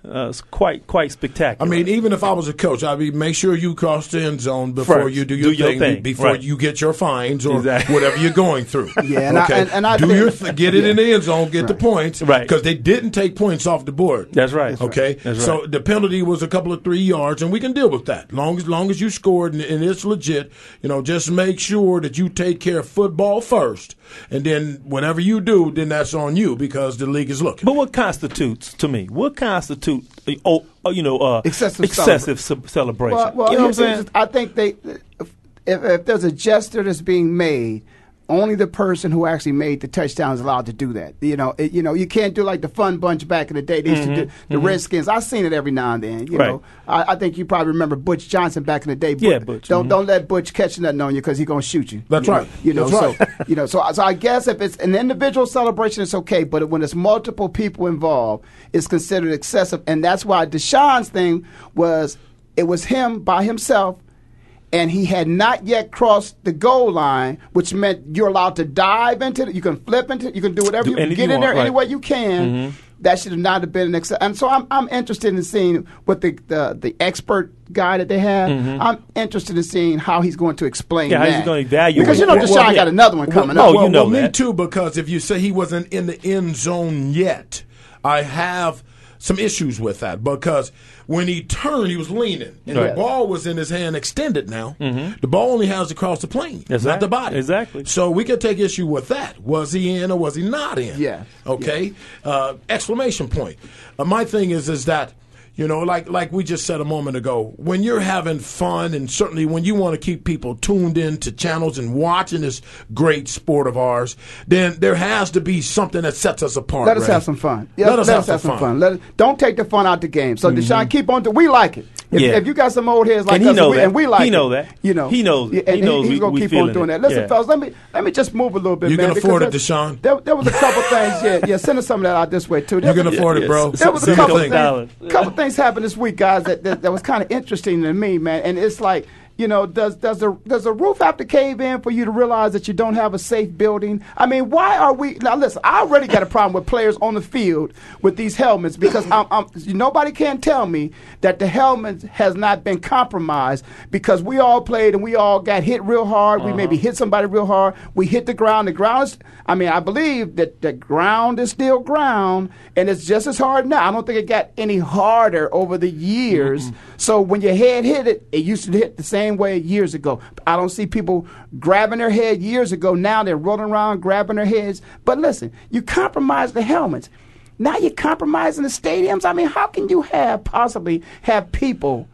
Uh, it's quite quite spectacular. I mean, even if I was a coach, I'd be make sure you cross the end zone before First. you do your, Do your thing, thing. before Right. you get your fines or Exactly. whatever you're going through. <laughs> Yeah, and I- and- and I do think- your th- get it in the end zone, get the points, Right. Because they didn't take points off the board. That's right. Okay, That's so the penalty was a couple of three yards, and we can deal with that. Long as long as you scored and, and it's legit, you know, just make sure that you take care of football first, and then whatever you do, then that's on you because the league is looking. But what constitutes to me? What constitutes oh, uh, you know uh, Excessive excessive ce- celebration? Well, well you know what I'm saying? I think they, if, if there's a gesture that's being made, only the person who actually made the touchdown is allowed to do that. You know, it, you know, you can't do like the fun bunch back in the day. They used to do the mhm. Redskins. I've seen it every now and then. You Right. know, I, I think you probably remember Butch Johnson back in the day. Yeah, Butch, Don't mhm. don't let Butch catch nothing on you because he's gonna shoot you. That's You know, right. You know, That's so right. <laughs> you know, so so I guess if it's an individual celebration, it's okay. But when it's multiple people involved, it's considered excessive, and that's why DeSean's thing was it was him by himself and he had not yet crossed the goal line, which meant you're allowed to dive into it. You can flip into it. You can do whatever Do you anything get in there right. any way you can. Mhm. That should have not have been an ex- and so I'm I'm interested in seeing what the the, the expert guy that they have. Mhm. I'm interested in seeing how he's going to explain Yeah, how he's gonna evaluate because you know. DeSean Well, yeah. got another one coming Well, up. oh, you know well, me too, because if you say he wasn't in the end zone yet, I have some issues with that because when he turned, he was leaning, and Right. the ball was in his hand extended. Now Mhm. the ball only has to cross the plane, not the body. Exactly. So we can take issue with that. Was he in or was he not in? Yeah. Okay. Uh, exclamation point. Uh, my thing is, is that. You know, like like we just said a moment ago, when you're having fun, and certainly when you want to keep people tuned in to channels and watching this great sport of ours, then there has to be something that sets us apart. Let us Ray. have some fun. Let us have some fun. Let, don't take the fun out of the game. So DeSean, mm-hmm. keep on. To, we like it. If, Yeah. if you got some old heads like And he us, know and, we, that. and we like He know that. You know, He knows- Yeah, and he knows he's we- gonna we keep on doing it. that. Listen, Yeah. fellas, let me let me just move a little bit. You man, can because afford it, there- DeSean. There, there was a couple <laughs> things. Yeah, yeah. Send us some of that out this way too. You can was- afford it, bro. There was a couple things. couple things happened this week, guys. That that, that was kind of interesting to me, man. And it's like. You know, does does the does the roof have to cave in for you to realize that you don't have a safe building? I mean, why are we now? Listen, I already got a problem with players on the field with these helmets because I'm, I'm, nobody can tell me that the helmet has not been compromised because we all played and we all got hit real hard. We maybe uh-huh. hit somebody real hard. We hit the ground. The ground is, I mean, I believe that the ground is still ground and it's just as hard now. I don't think it got any harder over the years. So when your head hit it, it used to hit the same way years ago. I don't see people grabbing their head years ago. Now they're rolling around grabbing their heads. But listen, you compromise the helmets. Now you're compromising the stadiums. I mean, how can you have possibly have people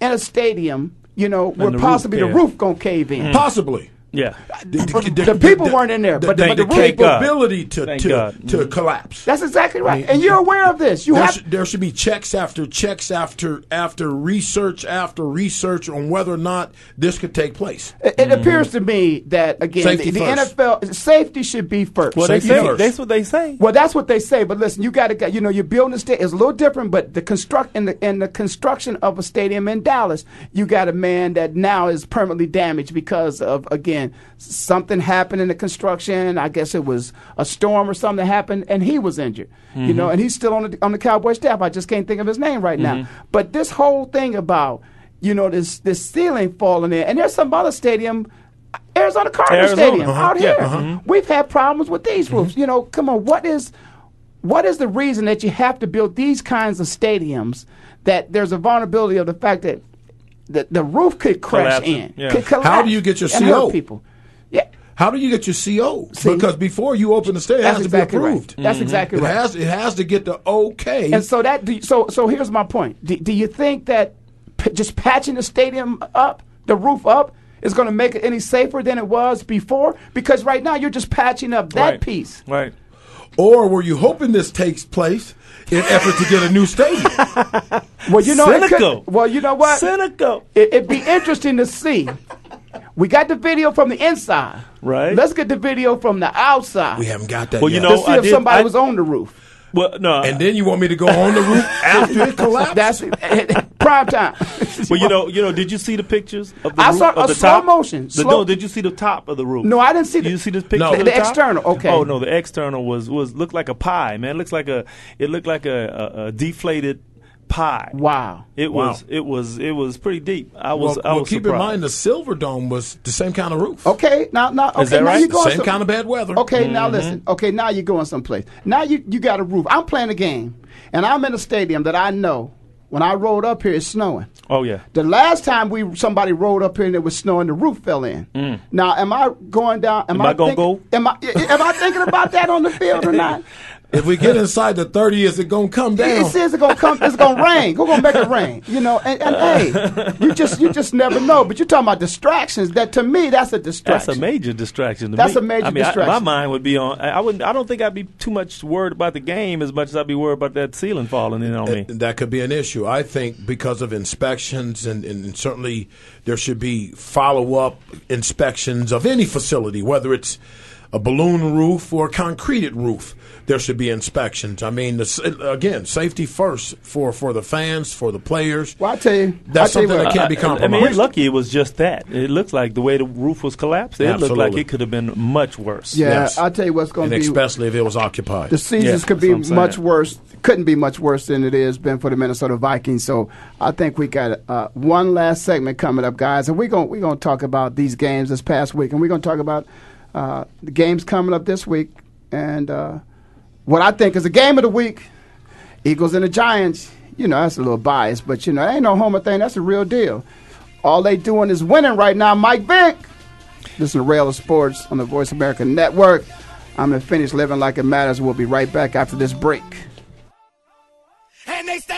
in a stadium, you know, where the roof possibly the roof gonna cave in? Mm. Possibly. Yeah. The people weren't in there, the, but the- the, the the capability to Thank to, God. to mm-hmm. collapse. That's exactly right. And you're aware of this. You there, have should, there should be checks after checks after after research after research on whether or not this could take place. It, it mm-hmm. appears to me that again, Safety the, the. NFL safety should be first. Well, they Safety say first. that's what they say. Well, that's what they say. But listen, you got to, you know, you're building a state. It's a little different, but the construct in the in the construction of a stadium in Dallas, you got a man that now is permanently damaged because of again something happened in the construction. I guess it was a storm or something that happened, and he was injured. You know, and he's still on the on the Cowboy staff. I just can't think of his name right now. But this whole thing about you know this this ceiling falling in, and there's some other stadium. Arizona Cardinals Arizona, Stadium uh-huh. out Yeah, here. uh-huh. We've had problems with these roofs. You know, come on, what is what is the reason that you have to build these kinds of stadiums that there's a vulnerability of the fact that the, the roof could crash Collapsing, in? yeah. Could collapse How do you get your and hurt CO? people? Yeah. How do you get your CO? See, because before you open the stadium, it has exactly to be right. approved. That's mm-hmm. exactly It right. has it has to get the okay. And so that do, so so here's my point. Do, do you think that p- just patching the stadium up, the roof up, is going to make it any safer than it was before? Because right now you're just patching up that Right. piece. Right. Or were you hoping this takes place in effort to get a new stadium? <laughs> Well, you know, it could- well, you know what? Cynical. It, it'd be interesting to see. We got the video from the inside. Right. Let's get the video from the outside. we haven't got that Well, yet. you know, to see I if did- somebody I- was on the roof. Well, no. and then you want me to go on the roof <laughs> after it collapsed? That's it. <laughs> prime time. <laughs> well, you know, you know. Did you see the pictures of the I roof saw of a the slow top? motion, The, slow- no, did you see the top of the roof? No, I didn't see Did the- you see the picture? No. of The- the, the top? external, okay. Oh no, the external was was looked like a pie, man. It looks like a it looked like a, a, a deflated pie. Wow. It Wow. was it was it was pretty deep. I was well, I well, keep surprised. in mind the Silver Dome was the same kind of roof. Okay, now now okay, Is that now right? you're going Same some- kind of bad weather. Okay, Mm-hmm. now listen. Okay, now you're going someplace. Now you you got a roof. I'm playing a game, and I'm in a stadium that I know. When I rolled up here, it's snowing. Oh yeah. The last time we somebody rolled up here and it was snowing, the roof fell in. Now, am I going down? Am, Mm. Am I gonna think- Am I am I thinking about that on the field or <laughs> not? If we get inside the 30, is it going to come down? It down? says it's gonna come. It's gonna <laughs> rain. Who's gonna make it rain? You know. And, and hey, you just you just never know. But you're talking about distractions. That to me, that's a distraction. That's a major distraction. To That's me. a major I mean, I- distraction. my mind would be on. I I wouldn't. I don't think I'd be too much worried about the game as much as I'd be worried about that ceiling falling in on me. That could be an issue. I think because of inspections, and, and certainly there should be follow up inspections of any facility, whether it's a balloon roof or a concreted roof. There should be inspections. I mean, the, again, safety first for, for the fans, for the players. Well, I tell you, That's I tell you something what, that can't be I- I mean, compromised. it's lucky it was just that. It looked like the way the roof was collapsed. It looked like it could have been much worse. Yeah, Yes. I'll tell you what's going and to be. especially if it was occupied. The seasons Yeah, could be that's what I'm much worse. Couldn't be much worse than it is been for the Minnesota Vikings. So I think we got uh, one last segment coming up, guys, and we're gonna we're gonna talk about these games this past week, and we're gonna talk about uh, the games coming up this week, and uh, what I think is the game of the week: Eagles and the Giants. You know, that's a little biased, but you know, ain't no homer thing. That's a real deal. All they doing is winning right now. Mike Vick. Listen to Rail of Sports on the Voice America Network. I'm to finish living like it matters. We'll be right back after this break. And they stay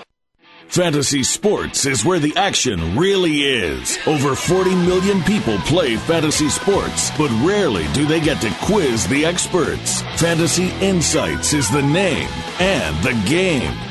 Fantasy sports is where the action really is. Over 40 million people play fantasy sports, but rarely do they get to quiz the experts. Fantasy Insights is the name and the game.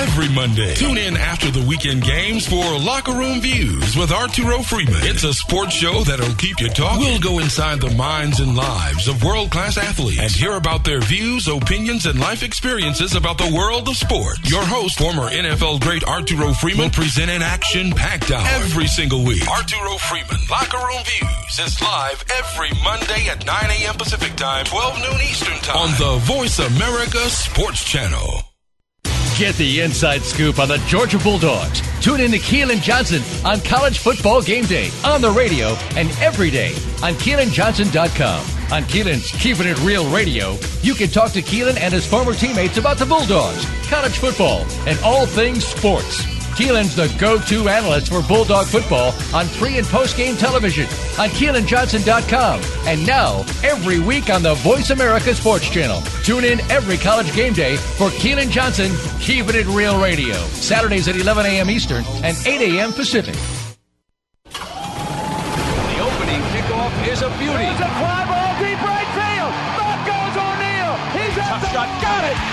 Every Monday, tune in after the weekend games for Locker Room Views with Arturo Freeman. It's a sports show that'll keep you talking. We'll go inside the minds and lives of world class athletes and hear about their views, opinions, and life experiences about the world of sports. Your host, former NFL great Arturo Freeman, will present an action packed hour every single week. Arturo Freeman, Locker Room Views is live every Monday at 9 a.m. Pacific Time, 12 noon Eastern Time on the Voice America Sports Channel. Get the inside scoop on the Georgia Bulldogs. Tune in to Keelan Johnson on College Football Game Day on the radio and every day on KeelanJohnson.com. On Keelan's Keeping It Real Radio, you can talk to Keelan and his former teammates about the Bulldogs, college football, and all things sports. Keelan's the go-to analyst for Bulldog football on pre- and post-game television on KeelanJohnson.com. And now, every week on the Voice America Sports Channel. Tune in every college game day for Keelan Johnson, Keeping It Real Radio. Saturdays at 11 a.m. Eastern and 8 a.m. Pacific. The opening kickoff is a beauty.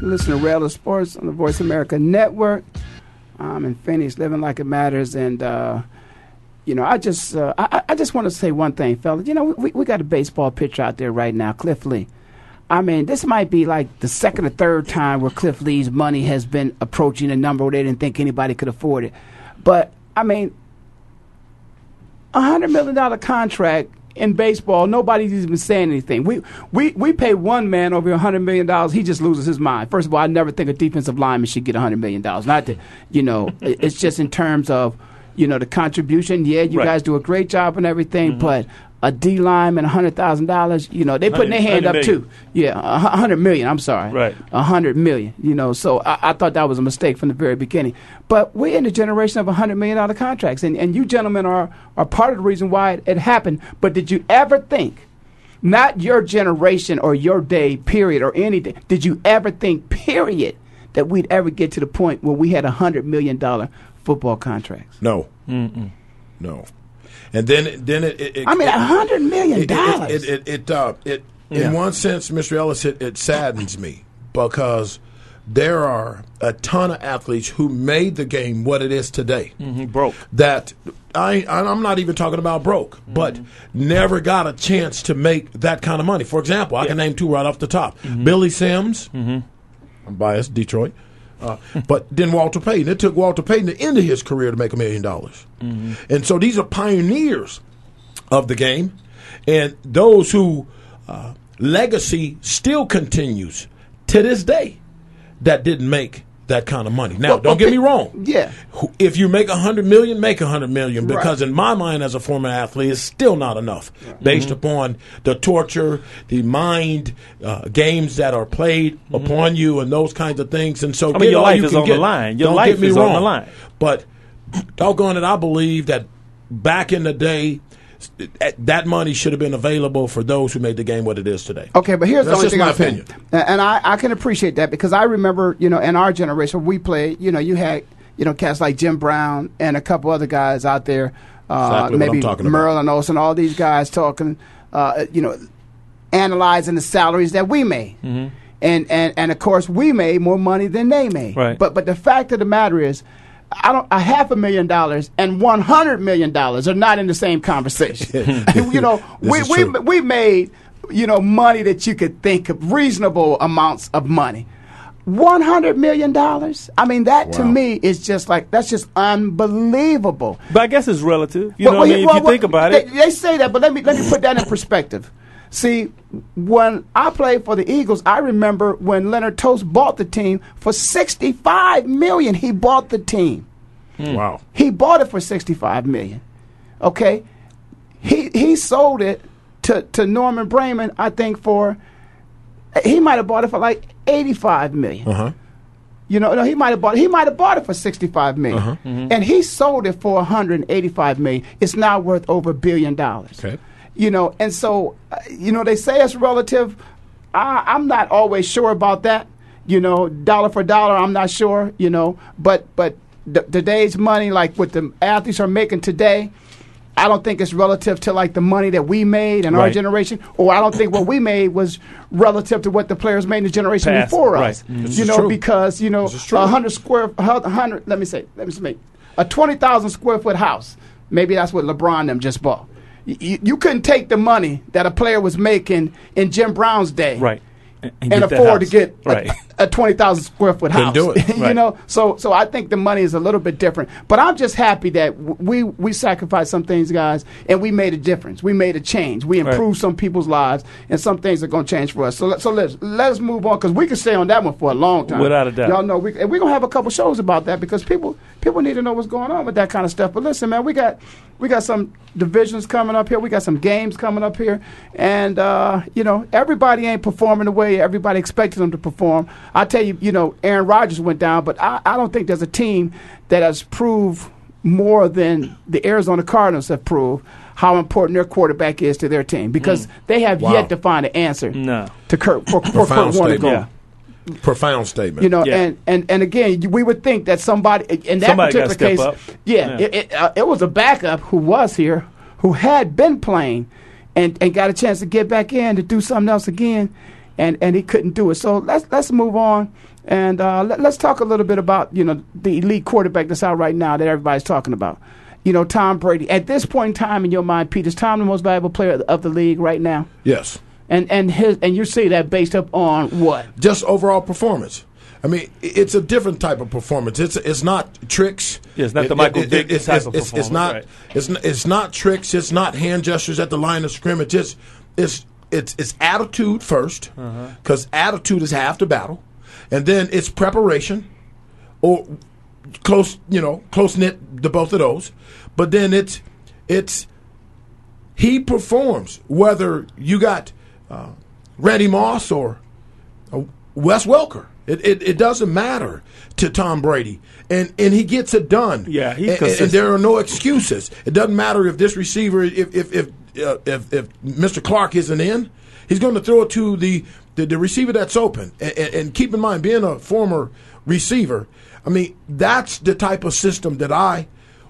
Listen to Rail Sports on the Voice America Network. I'm in Phoenix, living like it matters, and uh, you know, I just, uh, I, I just want to say one thing, fellas. You know, we, we got a baseball pitcher out there right now, Cliff Lee. I mean, this might be like the second or third time where Cliff Lee's money has been approaching a number where they didn't think anybody could afford it. But I mean, a hundred million dollar contract in baseball, nobody's even saying anything. We we we pay one man over a hundred million dollars. He just loses his mind. First of all, I never think a defensive lineman should get a hundred million dollars. Not that you know, <laughs> it's just in terms of you know the contribution. Yeah, you Right. guys do a great job and everything, mm-hmm. but a D lineman, a hundred thousand dollars, you know, they putting their hand up 100 too. Yeah, a hu- hundred million. I'm sorry, Right. a hundred million. You know, so I, I thought that was a mistake from the very beginning. But we're in the generation of a hundred million dollar contracts, and, and you gentlemen are are part of the reason why it, it happened. But did you ever think? Not your generation or your day, period, or anything. Did you ever think, period, that we'd ever get to the point where we had a hundred million dollar football contracts? No. No. And then then it. it, it I mean, a hundred million it- it- dollars. It it it, uh, it Yeah. in one sense, Mr. Ellis, it, it saddens me because there are a ton of athletes who made the game what it is today. Mm-hmm. broke. That I I'm not even talking about broke, mm-hmm. but never got a chance to make that kind of money. For example, I can name two right off the top: mm-hmm. Billy Sims. I'm biased, Detroit. Uh, but then Walter Payton. It took Walter Payton the end of his career to make a million dollars. And so these are pioneers of the game, and those who uh, legacy still continues to this day that didn't make that kind of money. Now, Well, don't get me wrong. Yeah. If you make a hundred million, make a hundred million Right. because in my mind, as a former athlete, it's still not enough based Mm-hmm. upon the torture, the mind uh, games that are played upon you, and those kinds of things. And so, Mm-hmm. I mean, your life you is on the line. Your Don't life get me is wrong. on the line. But <clears throat> doggone it, I believe that back in the day, that money should have been available for those who made the game what it is today. Okay, but here's That's the only just thing my I'm opinion. And and I, I can appreciate that because I remember, you know, in our generation, we played, you know, you had, you know, cats like Jim Brown and a couple other guys out there, uh, Exactly maybe talking about. Merlin Olsen, all these guys talking, uh, you know, analyzing the salaries that we made. Mm-hmm. And, and, and of course, we made more money than they made. Right. But, but the fact of the matter is, I don't, a half a million dollars and one hundred million dollars are not in the same conversation. <laughs> you know, we, we, we made you know money that you could think of reasonable amounts of money. One hundred million dollars. I mean, that to me is just like that's just unbelievable. But I guess it's relative. You Well, know what I mean? well, if you well, think about they, it. they say that, but let me let me put that in perspective. See, when I played for the Eagles, I remember when Leonard Tose bought the team for sixty-five million. He bought the team. Wow. He bought it for sixty-five million. Okay, he he sold it to to Norman Braman. I think for he might have bought it for like eighty-five million. Uh huh. You know, no, he might have bought he might have bought it for sixty-five million. Uh-huh. and he sold it for one hundred eighty-five million. It's now worth over a billion dollars. Okay. You know, and so uh, you know they say it's relative. I, I'm not always sure about that. You know, dollar for dollar, I'm not sure. You know, but but the, today's money, like what the athletes are making today, I don't think it's relative to like the money that we made in our generation, or I don't think what we made was relative to what the players made in the generation before right. us. Mhm. You know, true. because you know, This is true. a hundred square, hundred. Let me say, let me say, a twenty thousand square foot house. Maybe that's what LeBron them just bought. You, you couldn't take the money that a player was making in Jim Brown's day, Right. And, and, that afford to get a- right. a, twenty thousand square foot Couldn't house. do it. <laughs> you Right. know, so so I think the money is a little bit different. But I'm just happy that w- we we sacrificed some things, guys, and we made a difference. We made a change. We Right. improved some people's lives, and some things are going to change for us. So let, so let's let's move on because we can stay on that one for a long time. Without a doubt. y'all know we and we're gonna have a couple shows about that because people people need to know what's going on with that kind of stuff. But listen, man, we got we got some divisions coming up here. We got some games coming up here, and uh, you know everybody ain't performing the way everybody expected them to perform. I tell you, you know, Aaron Rodgers went down, but I, I don't think there's a team that has proved more than the Arizona Cardinals have proved how important their quarterback is to their team because they have Wow. yet to find an answer No. to Kurt for, for Kurt Warner statement. Going. Profound statement. You know, Yeah. and, and, and again, we would think that somebody in that Somebody particular case, up. yeah, Yeah. it it, uh, it was a backup who was here, who had been playing, and, and got a chance to get back in to do something else again, and, and he couldn't do it. So let's let's move on and uh, let, let's talk a little bit about you know the elite quarterback that's out right now that everybody's talking about. You know, Tom Brady. At this point in time, in your mind, Pete, is Tom the most valuable player of the league right now? Yes. And and his and you say that based up on what? Just overall performance. I mean, it's a different type of performance. It's it's not tricks. Yeah, it's not the Michael Vick it's, type it's, of it's, it's not. right. It's it's not tricks. It's not hand gestures at the line of scrimmage. It's it's it's it's attitude first, Uh-huh. because attitude is half the battle, and then it's preparation, or close you know close knit the both of those, but then it's it's he performs whether you got uh, Randy Moss or uh, Wes Welker. It, it, it doesn't matter to Tom Brady, and and he gets it done. Yeah, he's and, and there are no excuses. It doesn't matter if this receiver, if if if uh, if, if Mr. Clark isn't in, he's going to throw it to the the, the receiver that's open. And, and, and keep in mind, being a former receiver, I mean that's the type of system that I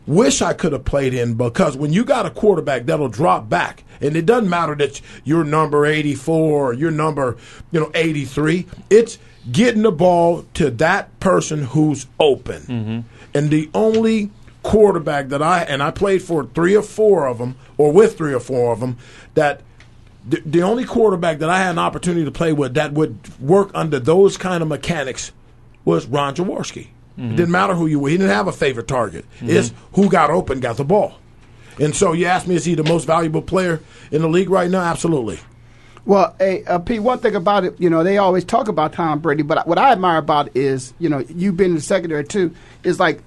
wish I could have played in because when you got a quarterback that'll drop back, and it doesn't matter that you're number 84 or you're number, you know, 83, it's getting the ball to that person who's open. Mm-hmm. And the only quarterback that I and I played for three or four of them or with three or four of them that the, the only quarterback that I had an opportunity to play with that would work under those kind of mechanics was Ron Jaworski. It didn't matter who you were. He didn't have a favorite target. It's who got open, got the ball. And so you ask me, is he the most valuable player in the league right now? Absolutely. Well, hey, uh, Pete, one thing about it, you know, they always talk about Tom Brady, but what I admire about it is, you know, you've been in the secondary too, is like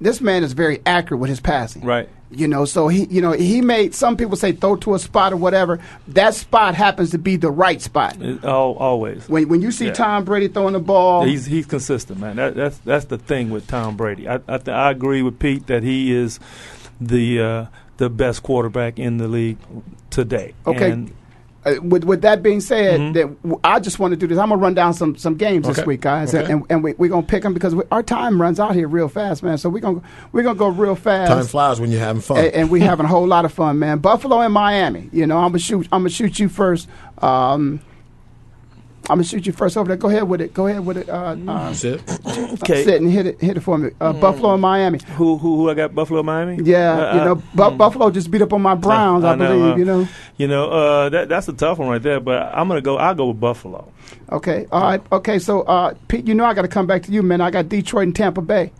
this man is very accurate with his passing. Right. You know, so he, you know, he made some people say throw to a spot or whatever. That spot happens to be the right spot. It- al- always. When when you see Yeah. Tom Brady throwing the ball, He's he's consistent, man. That, that's that's the thing with Tom Brady. I I, th- I agree with Pete that he is the uh, the best quarterback in the league today. Okay. And Uh, with with that being said, Mhm. that w- I just want to do this. I'm gonna run down some some games this week, guys, Okay. and and we, we're gonna pick them because we, our time runs out here real fast, man. So we're gonna we're gonna go real fast. Time flies when you're having fun. and, and we having a whole lot of fun, man. Buffalo and Miami. You know, I'm gonna shoot. I'm gonna shoot you first. Um, I'm gonna shoot you first over there. Go ahead with it. Go ahead with it. Uh, uh, Sit. <coughs> Okay. Sit and hit it. Hit it for me. Uh, Buffalo and Miami. who who who I got Buffalo Miami? Yeah, Uh, you uh, know, Bu- Buffalo just beat up on my Browns. I, know, believe. uh, you know. You know, uh, that that's a tough one right there. But I'm gonna go. I'll go with Buffalo. Okay. All right. Okay. So, uh, Pete, you know I got to come back to you, man. I got Detroit and Tampa Bay.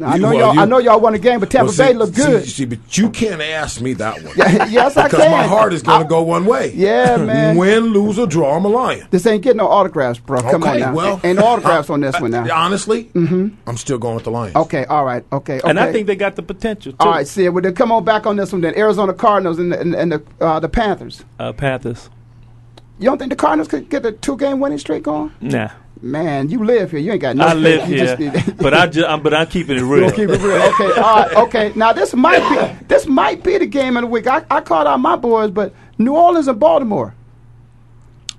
Now, I know well, y'all. you- I know y'all won a game, but Tampa Well, see- Bay look see- good. See, but you can't ask me that one. <laughs> Yes, I because can. my heart is going to go one way. Yeah, man. Win, lose, or draw, I'm a lion. This ain't getting no autographs, bro. Come okay, on now. well, Ain't- ain't no autographs on this uh, one now. Honestly, mm-hmm. I'm still going with the Lions. Okay. All right. Okay. okay. And I think they got the potential. Too. All right. See, well, then come on back on this one. Then Arizona Cardinals and the, and, and the uh, the Panthers. uh, Panthers. You don't think the Cardinals could get a two game winning streak going? Nah, Man, you live here. You ain't got no. I live faith. You here, just- but I just I'm, but I'm keeping it real. gonna keep it real. Okay, all right, okay. Now this might be this might be the game of the week. I, I called out my boys, but New Orleans and Baltimore.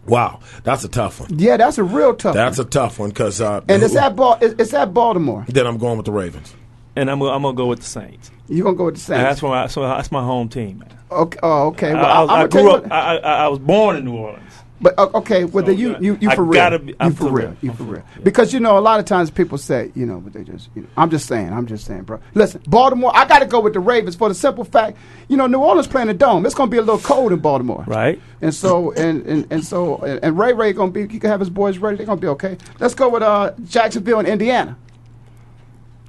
Wow, that's a tough one. Yeah, that's a real tough. One. That's one. a tough one because uh, and it's at Bal- it's, it's at Baltimore. then I'm going with the Ravens. and I'm gonna, I'm gonna go with the Saints. You gonna go with the And that's Saints? why I, so that's my home team, man. Okay. Oh, okay. Well, I, I, I'm I grew up. what- I, I, I was born in New Orleans. But uh, okay, well, So, then you you you for real. be- you for for real. real. You for real. Because you know a lot of times people say you know, but they just you know. I'm just saying. I'm just saying, bro. Listen, Baltimore. I got to go with the Ravens for the simple fact, you know, New Orleans playing the dome. It's gonna be a little cold in Baltimore. Right. And so and and, and so and, and Ray Ray gonna be he can have his boys ready. They're gonna be okay. Let's go with uh Jacksonville and Indiana.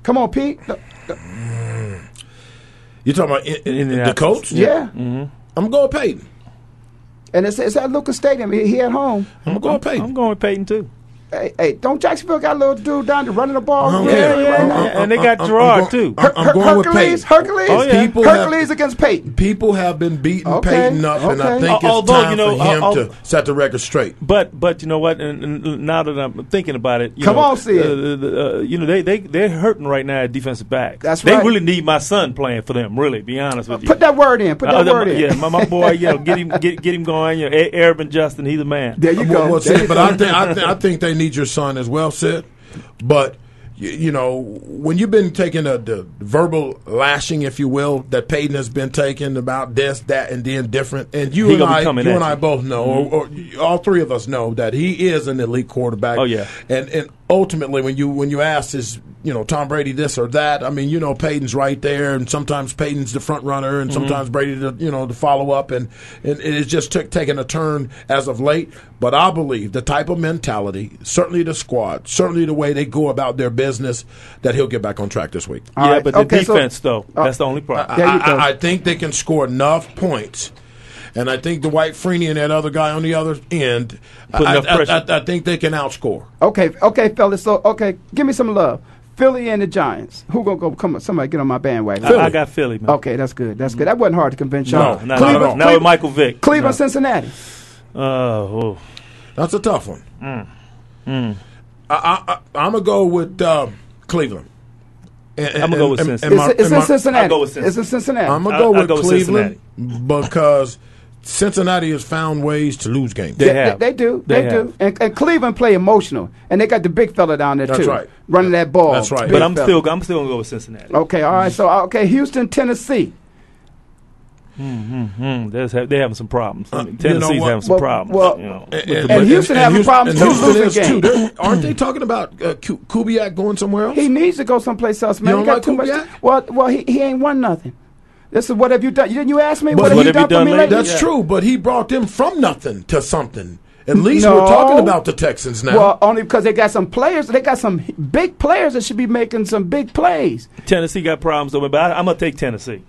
Come on, Pete. The- the- You talking about in, in, the Indianapolis. Colts? yeah. Mm-hmm. I'm going Peyton. And it's, it's at Lucas Stadium. He, he at home. I'm going Peyton. I'm going with Peyton too. Hey, hey, don't Jacksonville got a little dude down there running the ball? I Yeah, yeah, yeah, I'm- now. yeah. Uh, uh, and they uh, got I'm- I'm Gerard, going- too. I'm, I'm Her- going with Hercules, Peyton. Hercules, Oh, yeah. People have- Hercules against Peyton. People have been beating Okay, Peyton up, and I okay. think it's Although, time you know, for him I'll- to set the record straight. But but you know what? And, and now that I'm thinking about it, you Come know, on, Sid. uh, the- the, uh, you know they they they're hurting right now at defensive back. That's right. they really need my son playing for them. Really, be honest with you. Put that word in. Put that Uh, word in. Yeah, my, my boy, you know, get him get get him going. You know, A- Arabin Justin, he's a man. There you go. well, There Sid, you but. I think I, th- I think they need your son as well, Sid. But you, you know, when you've been taking a, the verbal lashing, if you will, that Peyton has been taking about this, that, and then different, and you He and I, you and I both know, mm-hmm. or, or all three of us know that he is an elite quarterback. Oh, yeah. and and ultimately, when you when you ask is you know Tom Brady this or that, I mean you know Peyton's right there, and sometimes Peyton's the front runner, and Mhm. sometimes Brady the you know the follow up, and, and it's just took taking a turn as of late. But I believe the type of mentality, certainly the squad, certainly the way they go about their business, that he'll get back on track this week. yeah, but the defense though, that's the only problem. I, I- I think they can score enough points. And I think Dwight Freeney and that other guy on the other end, I, I- I- I think they can outscore. Okay, okay, fellas. So, okay, give me some love. Philly and the Giants. Who gonna go? Come on, somebody get on my bandwagon. I- I got Philly, man. Okay, that's good. That's good. That wasn't hard to convince y'all. not at all. Not with Michael Vick. Cleveland, No. Cincinnati. Uh, oh. That's a tough one. Mm. Mm. I, I, I, I'm gonna go with uh, Cleveland. And- I'ma go with and- Cincinnati. my- It's, it's in my- Cincinnati. I'll go with It's in Cincinnati. I'm gonna I'll- go I'll with go with Cleveland because Cincinnati has found ways to lose games. Yeah, They, they do. They, do. And, and Cleveland play emotional, and they got the big fella down there That's too, right. running that ball. That's right. Big But I'm fella. still, I'm still gonna go with Cincinnati. Okay, all right. So okay, Houston, Tennessee. Mm-hmm. There's ha- they're having some problems. I mean, Uh, you know Tennessee's having some Well- problems. well, you know, And, with the- and Houston having problems and too, Houston losing is too. games. They're- Aren't they talking about uh, Kubiak going somewhere else? He needs to go someplace else, man. You don't got too like much. Kubiak? Well, well, he, he ain't won nothing. This is what have you done? Didn't you ask me? But what have you done, for me lately? That's true, but he brought them from nothing to something. At least No. we're talking about the Texans now. Well, only because they got some players. They got some big players that should be making some big plays. Tennessee got problems though, but I, I'm gonna take Tennessee.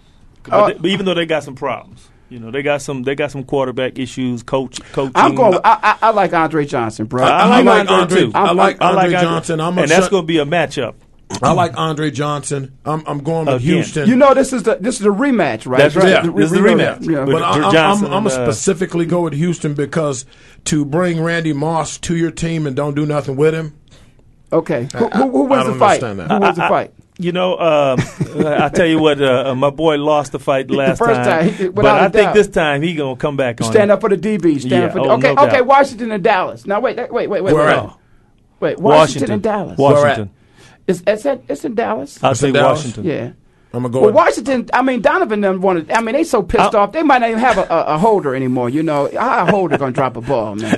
But Uh, they- but even though they got some problems, you know, they got some they got some quarterback issues, coach coaching. I'm going. I, I, I like Andre Johnson, bro. I, I I'm like not- Andre too. I'm- I like Andre Johnson. I'm a and that's shut- going to be a matchup. I like Andre Johnson. I'm, I'm going with Again. Houston. You know, this is the this is the rematch, right? That's right. Yeah. This is the rematch. that. Yeah. With But I, Johnson I'm, I'm, I'm and, gonna uh, specifically go with Houston because to bring Randy Moss to your team and don't do nothing with him. Okay, who, I- who, who I wins don't the fight? understand that. Who wins the I- I- fight? You know, um, I tell you what, uh, uh, my boy lost the fight <laughs> The last first time, he- but without a I think doubt. this time he gonna come back on. Stand it. up for the DB. Stand Yeah, up for the, oh, okay. no okay, doubt. Washington and Dallas. Now wait, wait, wait, wait, wait. Where wait. at? Wait, Washington, Washington. and Dallas. Washington. It's it's, at, it's in Dallas. I'll say Dallas? Washington. yeah. I'm gonna go. Well, with, Washington. I mean, Donovan them wanted. I mean, they so pissed off. They might not even have a, a, a holder anymore. You know, how a holder gonna drop a ball, man?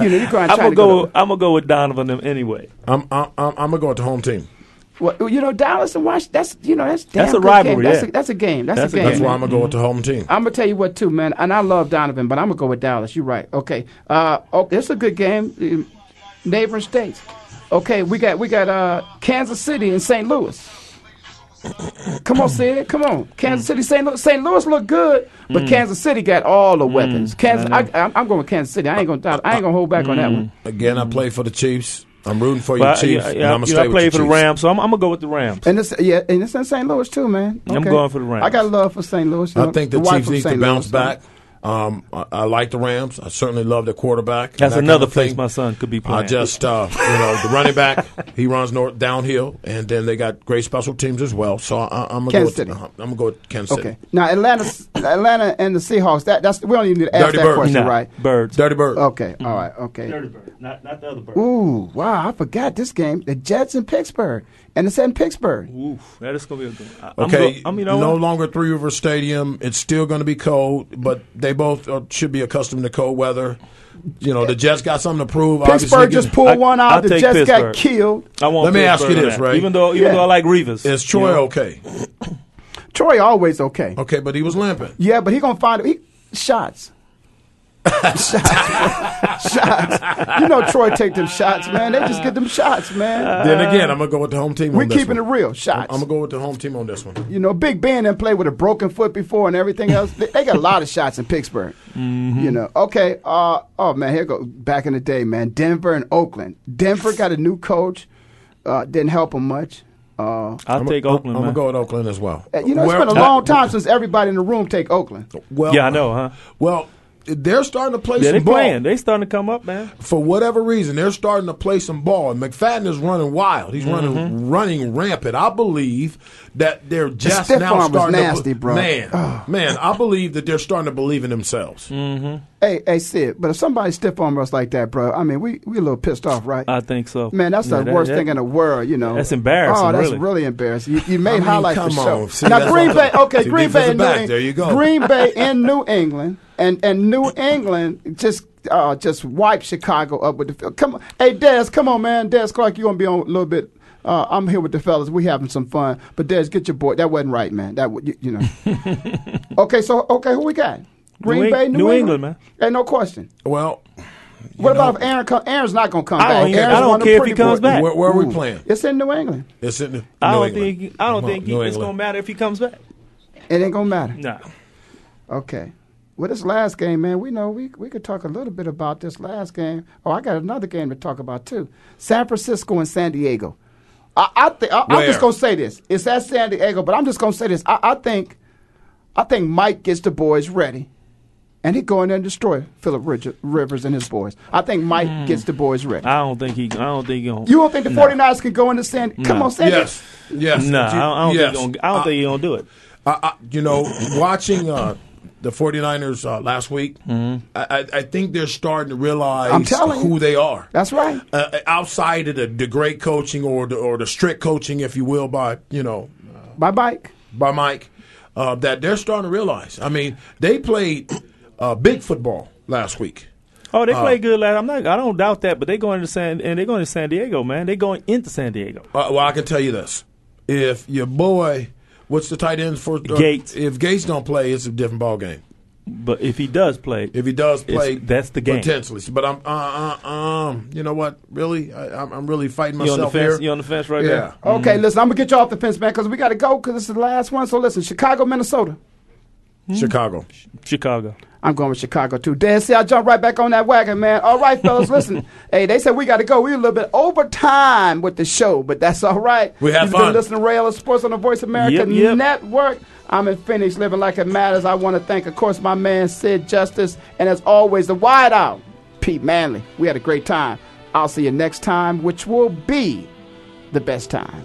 you know, you going I'm to gonna go. go. I'm gonna go with Donovan them anyway. I'm, I'm, I'm, I'm gonna go with the home team. Well, you know, Dallas and Washington. That's you know, that's That's a rivalry, Game. That's, yeah. a, that's a game. That's, That's a a game. That's why. I'm gonna go with the home team. I'm gonna tell you what too, man. And I love Donovan, but I'm gonna go with Dallas. You're right. Okay. Uh, oh, it's a good game. Neighboring states. Okay, we got we got uh, Kansas City and St. Louis. Come on, Sid. Come on, Kansas City, St. Louis. St. Louis look good, but Mm. Kansas City got all the weapons. Kansas, I I, know. I, I'm going with Kansas City. I ain't gonna I ain't gonna hold back on that one. Again, I play for the Chiefs. I'm rooting for you, But I, Chiefs. yeah, and yeah, I'm gonna you know, stay I play with for the the Chiefs. Rams, so I'm, I'm gonna go with the Rams. And it's yeah, and it's in St. Louis too, man. I'm going for the Rams. I got love for St. Louis. you I think the, wife Chiefs need St. to Louis, bounce so- back. Um, I, I like the Rams. I certainly love their quarterback. That's that kind another of place thing. my son could be playing. I just, uh, you know, the running back, <laughs> he runs north downhill, and then they got great special teams as well. So I, I'm gonna go. City. With, uh, I'm gonna go with Kansas City. Okay. Now Atlanta, Atlanta and the Seahawks. That that's we don't even need to ask Dirty that Bird. question, Nah, right? Birds. Dirty Bird. Okay. All right. Okay. Dirty Bird, not not the other bird. Ooh, wow! I forgot this game. The Jets and Pittsburgh, and it's in Pittsburgh. Oof, that is gonna be a good. One. I- I'm Okay, go, I mean, you know no what? longer Three River Stadium. It's still going to be cold, but they both uh, should be accustomed to cold weather. You know, the Jets got something to prove. Pittsburgh Obviously, just get- pulled I- one out. I'll the Jets Pittsburgh. got killed. I want Let me ask you this, in that. Ray. Even though even Yeah. though I like Revis, Is you Troy know? okay? Troy always okay. Okay, but he was limping. Yeah, but he gonna find he, shots. Shots, <laughs> shots. You know Troy take them shots, man. They just get them shots, man. then again, I'm gonna go with the home team. we on this keeping one. it real. Shots. I'm gonna go with the home team on this one. You know, Big Ben and played with a broken foot before and everything else. They, they got a lot of shots in Pittsburgh. You know, okay. Uh, oh man, here go back in the day, man. Denver and Oakland. Denver got a new coach. Uh, didn't help them much. Uh, I'll take Oakland. I'm man. gonna go with Oakland as well. you know, it's Where- been a long time since everybody in the room take Oakland. Well, Yeah, I know, huh? Well, they're starting to play Yeah, some they ball. playing. They starting to come up, man. For whatever reason, they're starting to play some ball. And McFadden is running wild. He's Mm-hmm. running running rampant. I believe that they're just stiff now arm was starting nasty, to bro. man, man. I believe that they're starting to believe in themselves. Mm-hmm. Hey, hey, Sid, but if somebody stiff arm us like that, bro, I mean, we we a little pissed off, right? I think so. Man, that's Yeah, the that- worst that- thing in the world, you know. That's embarrassing, Oh, that's really. really, embarrassing. You, you made I mean, highlights come for show. See, now, Green Bay, okay, See, Green Bay, in New back, there you go. Green Bay in New England, and and New England just uh, just wipe Chicago up with the field. Come on, hey Des, come on, man, Des Clark, you gonna be on a little bit. Uh, I'm here with the fellas. We having some fun, but Des, get your boy. That wasn't right, man. That you, you know. <laughs> okay, so okay, who we got? Green New Bay, New, New England? England, man. Hey, no question. Well, What about if Aaron? Come, Aaron's not gonna come I back. don't care- Aaron's I don't one of them care if he comes boys. back. Where, where are we Ooh. playing? It's in New England. It's in New I don't England. think I don't Come think on, New it's gonna matter if he comes back. It ain't gonna matter. Nah. Okay. Well, this last game, man, we know we we could talk a little bit about this last game. Oh, I got another game to talk about too. San Francisco and San Diego. I, I think I'm just gonna say this. It's at San Diego, but I'm just gonna say this. I, I think, I think Mike gets the boys ready, and he go in there and destroy Philip Ridge- Rivers and his boys. I think Mike gets the boys ready. I don't think he. I don't think he gonna. You don't think the Nah. 49ers can go into San? Come on, San Diego. Yes, yes. Nah, I don't, I don't yes. think he gonna, I don't Uh, think he gonna do it. I, I, you know, watching uh, the 49ers uh, last week, Mm-hmm. I, I I think they're starting to realize I'm telling you. who they are. That's right. Uh, outside of the, the great coaching or the, or the strict coaching, if you will, by you know Bye, Mike. by Mike, uh, that they're starting to realize. I mean, they played uh, big football last week. Oh, they Uh, good last. I'm not. I don't doubt that. But they going to San and they're going to San Diego, man. They're going into San Diego. Uh, well, I can tell you this: if your boy, what's the tight end for uh, Gates. If Gates don't play, it's a different ball game. But if he does play, If he does play, that's the game. potentially. But I'm, uh, uh, um, you know what? Really, I, I'm, I'm really fighting you on the myself fence. here. You on the fence right yeah. there. Okay, listen, I'm gonna get you off the fence, man, because we got to go because this is the last one. So listen, Chicago, Minnesota. Hmm? Chicago. Chicago. I'm going with Chicago too. Dan, see, I jumped right back on that wagon, man. All right, fellas, listen. <laughs> Hey, they said we got to go. We a little bit over time with the show, but that's all right. We have You've fun. been listening to Rail of Sports on the Voice America Yep, yep. Network. I'm in Phoenix, living like it matters. I want to thank, of course, my man Sid Justice, and as always, the Wide Out, Pete Mandley. We had a great time. I'll see you next time, which will be the best time.